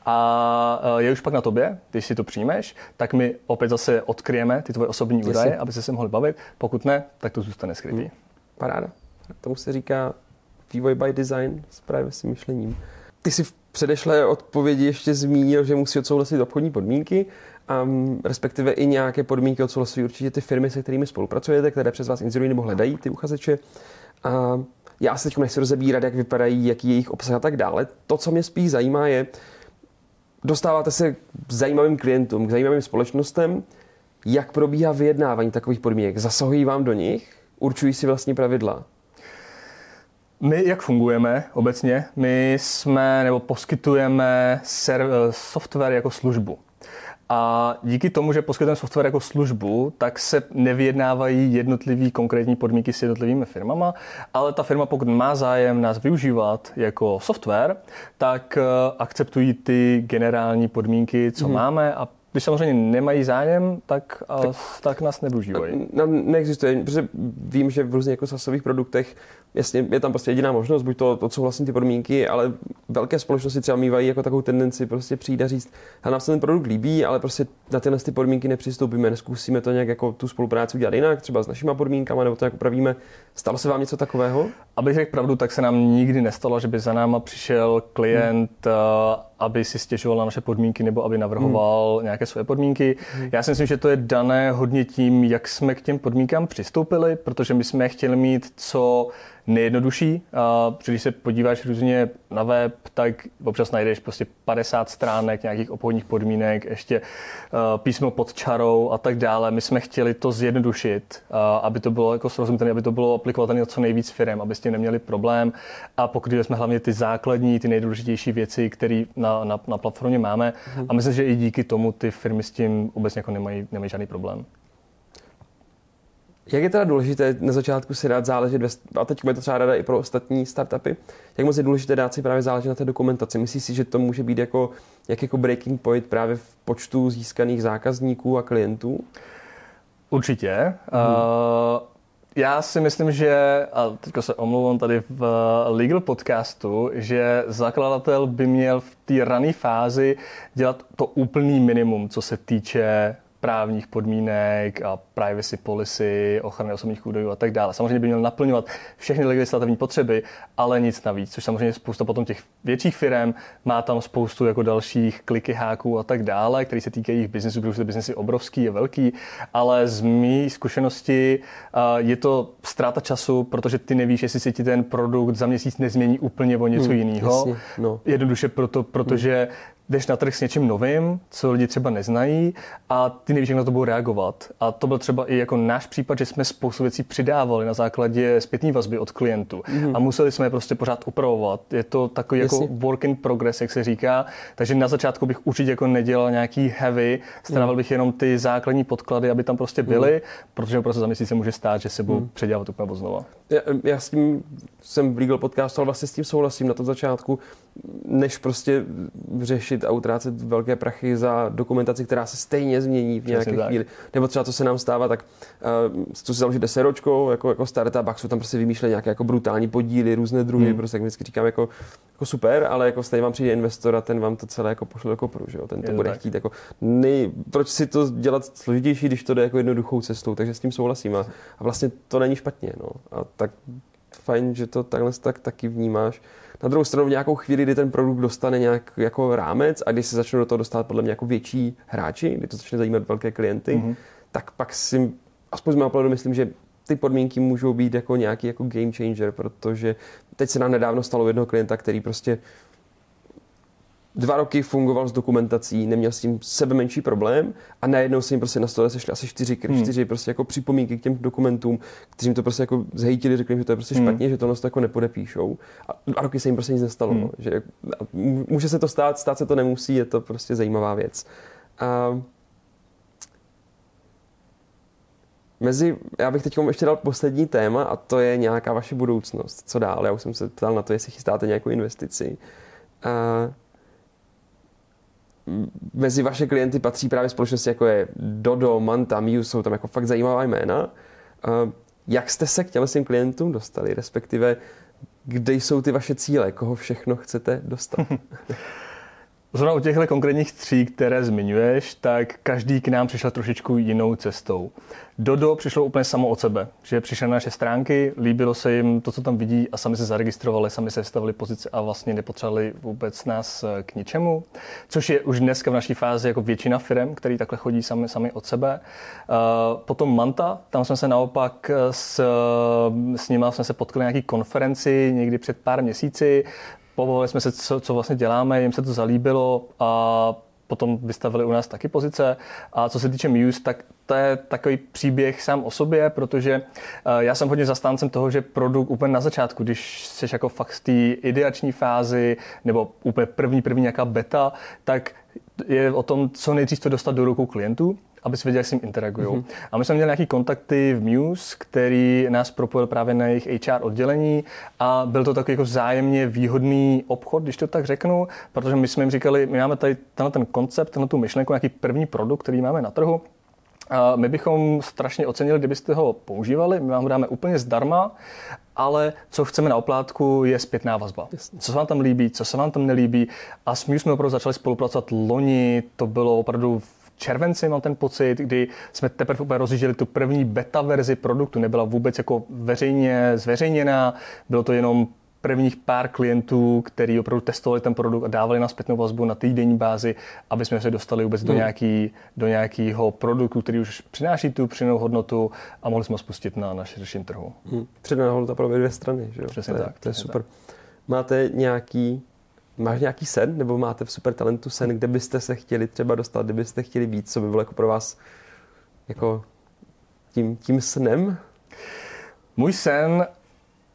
a uh, je už pak na tobě, když si to přijmeš, tak my opět zase odkryjeme ty tvoje osobní yes. údaje, aby se se mohli bavit, pokud ne, tak to zůstane skrytý. Mm. Paráda. Tomu se říká vývoj by design s privacy myšlením. Ty jsi v předešlé odpovědi ještě zmínil, že musí odsouhlasit obchodní podmínky, um, respektive i nějaké podmínky odsouhlasují určitě ty firmy, se kterými spolupracujete, které přes vás inzerují nebo hledají ty uchazeče. A já se teď nechci rozebírat, jak vypadají, jaký je jejich obsah a tak dále. To, co mě spíš zajímá, je, dostáváte se k zajímavým klientům, k zajímavým společnostem, jak probíhá vyjednávání takových podmínek. Zasahují vám do nich? Určují si vlastní pravidla? My, jak fungujeme obecně, my jsme nebo poskytujeme serv, software jako službu. A díky tomu, že poskytujeme software jako službu, tak se nevyjednávají jednotlivý konkrétní podmínky s jednotlivými firmama, ale ta firma, pokud má zájem nás využívat jako software, tak eh, akceptují ty generální podmínky, co hmm. máme a když samozřejmě nemají zájem, tak, tak, tak nás nevyužívají. Ne, neexistuje, protože vím, že v různých jako sasových produktech jasně, je tam prostě jediná možnost, buď to odsouhlasím ty podmínky, ale velké společnosti třeba mývají jako takovou tendenci prostě přijít a říct, a nám se ten produkt líbí, ale prostě na tyhle ty podmínky nepřistoupíme, neskusíme to nějak jako tu spolupráci udělat jinak, třeba s našimi podmínkami, nebo to nějak upravíme. Stalo se vám něco takového? Abych řekl pravdu, tak se nám nikdy nestalo, že by za náma přišel klient, hmm. Aby si stěžoval na naše podmínky nebo aby navrhoval hmm. nějaké své podmínky. Hmm. Já si myslím, že to je dané hodně tím, jak jsme k těm podmínkám přistoupili, protože my jsme chtěli mít co nejjednodušší. A když se podíváš různě na web, tak občas najdeš prostě 50 stránek nějakých obchodních podmínek, ještě písmo pod čarou a tak dále. My jsme chtěli to zjednodušit, aby to bylo jako srozumitelné, aby to bylo aplikovatelné co nejvíc firm, aby s tím neměli problém. A pokud jsme hlavně ty základní, ty nejdůležitější věci, které na, na, na platformě máme. Hmm. A myslím, že i díky tomu ty firmy s tím vůbec jako nemají, nemají žádný problém. Jak je teda důležité na začátku si dát záležet, ve, a teď je to třeba rada i pro ostatní startupy, jak moc je důležité dát si právě záležet na té dokumentaci? Myslíš si, že to může být jako, jak jako breaking point právě v počtu získaných zákazníků a klientů? Určitě. Hmm. Uh, já si myslím, že, a teď se omlouvám tady v legal podcastu, že zakladatel by měl v té rané fázi dělat to úplný minimum, co se týče právních podmínek a privacy policy, ochrany osobních údajů a tak dále. Samozřejmě by měl naplňovat všechny legislativní potřeby, ale nic navíc, což samozřejmě spousta potom těch větších firm má tam spoustu jako dalších kliky háků a tak dále, které se týkají jejich biznesu, protože ten biznes je obrovský, je velký, ale z mý zkušenosti je to ztráta času, protože ty nevíš, jestli se ti ten produkt za měsíc nezmění úplně o něco hmm, jiného. No. Jednoduše proto, protože hmm jdeš na trh s něčím novým, co lidi třeba neznají a ty nevíš, jak na to budou reagovat. A to byl třeba i jako náš případ, že jsme spoustu věcí přidávali na základě zpětné vazby od klientů mm. a museli jsme je prostě pořád upravovat. Je to takový jako Jasně. jako work in progress, jak se říká. Takže na začátku bych určitě jako nedělal nějaký heavy, strávil mm. bych jenom ty základní podklady, aby tam prostě byly, mm. protože prostě za měsíc se může stát, že se budou mm. předělat úplně znova. Já, já s tím jsem v Legal podcastu, ale vlastně s tím souhlasím na tom začátku, než prostě řešit a utrácet velké prachy za dokumentaci, která se stejně změní v nějaké Přesně chvíli. Tak. Nebo třeba, co se nám stává, tak uh, co si založit SROčko, jako, jako startup, jsou tam prostě vymýšlet nějaké jako brutální podíly, různé druhy, hmm. prostě jak vždycky říkám, jako, jako super, ale jako stejně vám přijde investor a ten vám to celé jako pošle do kopru, že jo? ten to bude tak. chtít. Jako, nej, proč si to dělat složitější, když to jde jako jednoduchou cestou, takže s tím souhlasím a, a vlastně to není špatně. No. A tak fajn, že to takhle tak taky vnímáš. Na druhou stranu v nějakou chvíli, kdy ten produkt dostane nějak jako rámec a kdy se začnou do toho dostat podle mě jako větší hráči, kdy to začne zajímat velké klienty, mm-hmm. tak pak si, aspoň z mého pohledu myslím, že ty podmínky můžou být jako nějaký jako game changer, protože teď se nám nedávno stalo jednoho klienta, který prostě dva roky fungoval s dokumentací, neměl s tím sebe menší problém a najednou se jim prostě na stole sešli asi čtyři, hmm. čtyři prostě jako připomínky k těm dokumentům, kteří jim to prostě jako zhejtili, řekli jim, že to je prostě hmm. špatně, že to to jako nepodepíšou. A dva roky se jim prostě nic nestalo. Hmm. No. Že, může se to stát, stát se to nemusí, je to prostě zajímavá věc. A Mezi, já bych teď ještě dal poslední téma a to je nějaká vaše budoucnost. Co dál? Já už jsem se ptal na to, jestli chystáte nějakou investici. A mezi vaše klienty patří právě společnosti jako je Dodo, Manta, Miu, jsou tam jako fakt zajímavá jména. Jak jste se k těm svým klientům dostali, respektive kde jsou ty vaše cíle, koho všechno chcete dostat? [LAUGHS] Zrovna u těchto konkrétních tří, které zmiňuješ, tak každý k nám přišel trošičku jinou cestou. Dodo přišlo úplně samo od sebe, že přišel na naše stránky, líbilo se jim to, co tam vidí a sami se zaregistrovali, sami se vystavili pozice a vlastně nepotřebovali vůbec nás eh, k ničemu, což je už dneska v naší fázi jako většina firm, který takhle chodí sami, sami od sebe. Eh, potom Manta, tam jsme se naopak eh, s, s nimi jsme se potkali na nějaký konferenci někdy před pár měsíci, pobavili jsme se, co, co vlastně děláme, jim se to zalíbilo a potom vystavili u nás taky pozice. A co se týče Muse, tak to je takový příběh sám o sobě, protože eh, já jsem hodně zastáncem toho, že produkt úplně na začátku, když jsi jako fakt v té ideační fázi nebo úplně první, první nějaká beta, tak je o tom, co nejdřív to dostat do rukou klientů aby si věděli, jak s ním interagují. Mm-hmm. A my jsme měli nějaké kontakty v Muse, který nás propojil právě na jejich HR oddělení a byl to takový jako vzájemně výhodný obchod, když to tak řeknu, protože my jsme jim říkali, my máme tady tenhle ten koncept, tenhle tu myšlenku, nějaký první produkt, který máme na trhu, a my bychom strašně ocenili, kdybyste ho používali, my vám ho dáme úplně zdarma, ale co chceme na oplátku je zpětná vazba. Co se vám tam líbí, co se vám tam nelíbí. A s Muse jsme opravdu začali spolupracovat loni, to bylo opravdu červenci, mám ten pocit, kdy jsme teprve úplně rozjížděli tu první beta verzi produktu, nebyla vůbec jako veřejně zveřejněná, bylo to jenom prvních pár klientů, kteří opravdu testovali ten produkt a dávali na zpětnou vazbu na týdenní bázi, aby jsme se dostali vůbec hmm. do, nějaký, do nějakého produktu, který už přináší tu přidanou hodnotu a mohli jsme ho spustit na naše řešení trhu. Hmm. Přidaná hodnota pro dvě strany, že jo? Přesně to je, tak. To je super. Tak. Máte nějaký Máš nějaký sen, nebo máte v super talentu sen, kde byste se chtěli třeba dostat, kde byste chtěli být, co by bylo jako pro vás jako tím, tím snem? Můj sen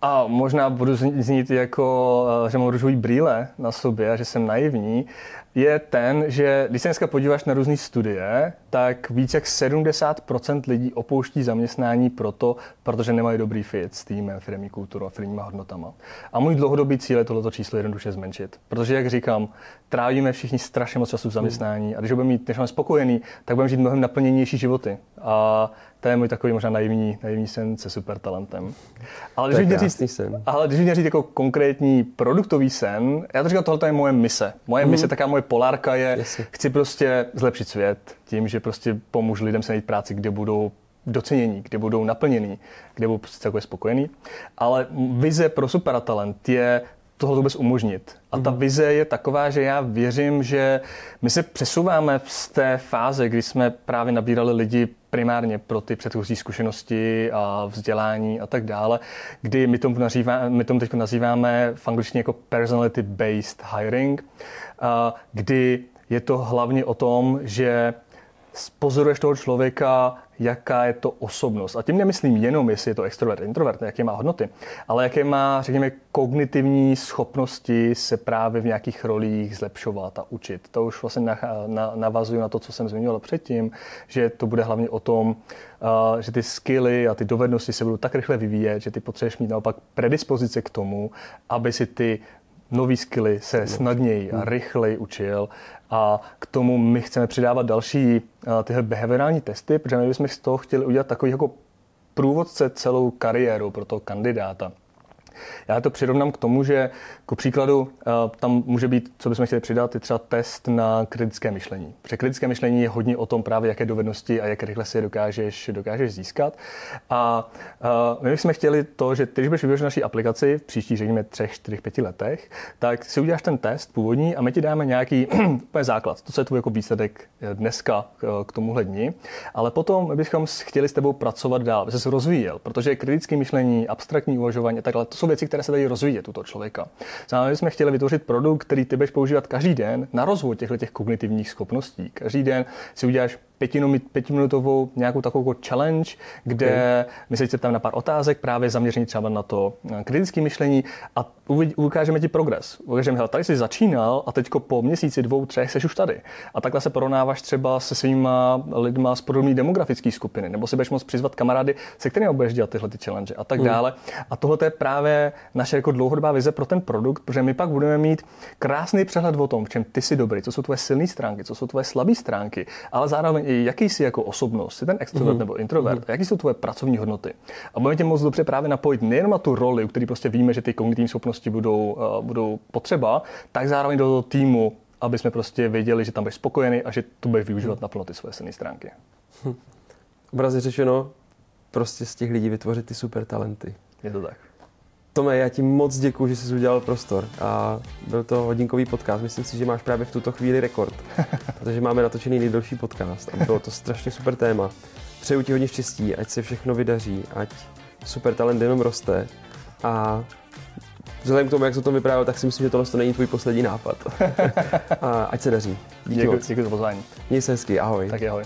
a možná budu znít jako, eh, že mám růžový brýle na sobě a že jsem naivní, je ten, že když se dneska podíváš na různé studie, tak víc jak 70% lidí opouští zaměstnání proto, protože nemají dobrý fit s týmem, firmní kulturou a firmníma hodnotama. A můj dlouhodobý cíl je tohleto číslo jednoduše zmenšit. Protože, jak říkám, trávíme všichni strašně moc času v zaměstnání a když budeme mít, než jsme spokojený, tak budeme žít mnohem naplněnější životy. A to je můj takový možná naivní, naivní sen se super talentem. Ale když bych říct, sen. Ale když bych říct jako konkrétní produktový sen, já to říkám, tohle je moje mise. Moje mm. mise, taká moje polárka je, yes. chci prostě zlepšit svět tím, že prostě pomůžu lidem se najít práci, kde budou docenění, kde budou naplnění, kde budou prostě celkově spokojení. Ale vize pro supertalent je tohle vůbec umožnit. A ta mhm. vize je taková, že já věřím, že my se přesouváme z té fáze, kdy jsme právě nabírali lidi primárně pro ty předchozí zkušenosti a vzdělání a tak dále, kdy my tomu, nazývá, my tomu teď nazýváme v angličtině jako personality-based hiring, kdy je to hlavně o tom, že pozoruješ toho člověka, jaká je to osobnost. A tím nemyslím jenom, jestli je to extrovert, introvert, jaké má hodnoty, ale jaké má, řekněme, kognitivní schopnosti se právě v nějakých rolích zlepšovat a učit. To už vlastně na, na, navazuju na to, co jsem zmiňoval předtím, že to bude hlavně o tom, že ty skilly a ty dovednosti se budou tak rychle vyvíjet, že ty potřebuješ mít naopak predispozice k tomu, aby si ty nový skilly se snadněji a hmm. rychleji učil a k tomu my chceme přidávat další uh, tyhle behaviorální testy, protože my bychom z toho chtěli udělat takový jako průvodce celou kariéru pro toho kandidáta. Já to přirovnám k tomu, že ku příkladu eh, tam může být, co bychom chtěli přidat, je třeba test na kritické myšlení. Protože kritické myšlení je hodně o tom právě, jaké dovednosti a jak rychle si je dokážeš, dokážeš získat. A uh, my bychom chtěli to, že ty, když budeš využít naší aplikaci v příštích, řekněme, třech, čtyřech, pěti letech, tak si uděláš ten test původní a my ti dáme nějaký [CLEARS THROAT] základ. To, co je tvůj jako výsledek eh, dneska k tomuhle dni. Ale potom bychom chtěli s tebou pracovat dál, aby se rozvíjel, protože kritické myšlení, abstraktní uvažování a takhle, to jsou věci, které se dají rozvíjet tuto člověka. Zároveň jsme chtěli vytvořit produkt, který ty budeš používat každý den na rozvoj těchto těch kognitivních schopností. Každý den si uděláš pětiminutovou nějakou takovou challenge, kde okay. my se tam na pár otázek, právě zaměření třeba na to kritické myšlení a ukážeme ti progres. Ukážeme, hele, tady jsi začínal a teďko po měsíci, dvou, třech jsi už tady. A takhle se porovnáváš třeba se svýma lidma z podobné demografické skupiny, nebo si budeš moct přizvat kamarády, se kterými budeš dělat tyhle ty challenge a tak mm. dále. A tohle je právě naše jako dlouhodobá vize pro ten produkt, protože my pak budeme mít krásný přehled o tom, v čem ty jsi dobrý, co jsou tvoje silné stránky, co jsou tvoje slabé stránky, ale zároveň jaký jsi jako osobnost, jsi ten extrovert mm. nebo introvert, mm. jaký jsou tvoje pracovní hodnoty. A budeme tě moc dobře právě napojit nejen na tu roli, u který prostě víme, že ty kognitivní schopnosti budou, uh, budou potřeba, tak zároveň do toho týmu, aby jsme prostě věděli, že tam budeš spokojený a že tu budeš využívat mm. naplno ty svoje silné stránky. Hm. Řečeno, prostě z těch lidí vytvořit ty super talenty. Je to tak. Tome, já ti moc děkuji, že jsi udělal prostor a byl to hodinkový podcast. Myslím si, že máš právě v tuto chvíli rekord, [LAUGHS] protože máme natočený nejdelší podcast a bylo to strašně super téma. Přeju ti hodně štěstí, ať se všechno vydaří, ať super talent jenom roste a vzhledem k tomu, jak se to vyprávěl, tak si myslím, že tohle to není tvůj poslední nápad. [LAUGHS] a ať se daří. Díky děkuji, děkuji za pozvání. Měj se hezky, ahoj. Tak ahoj.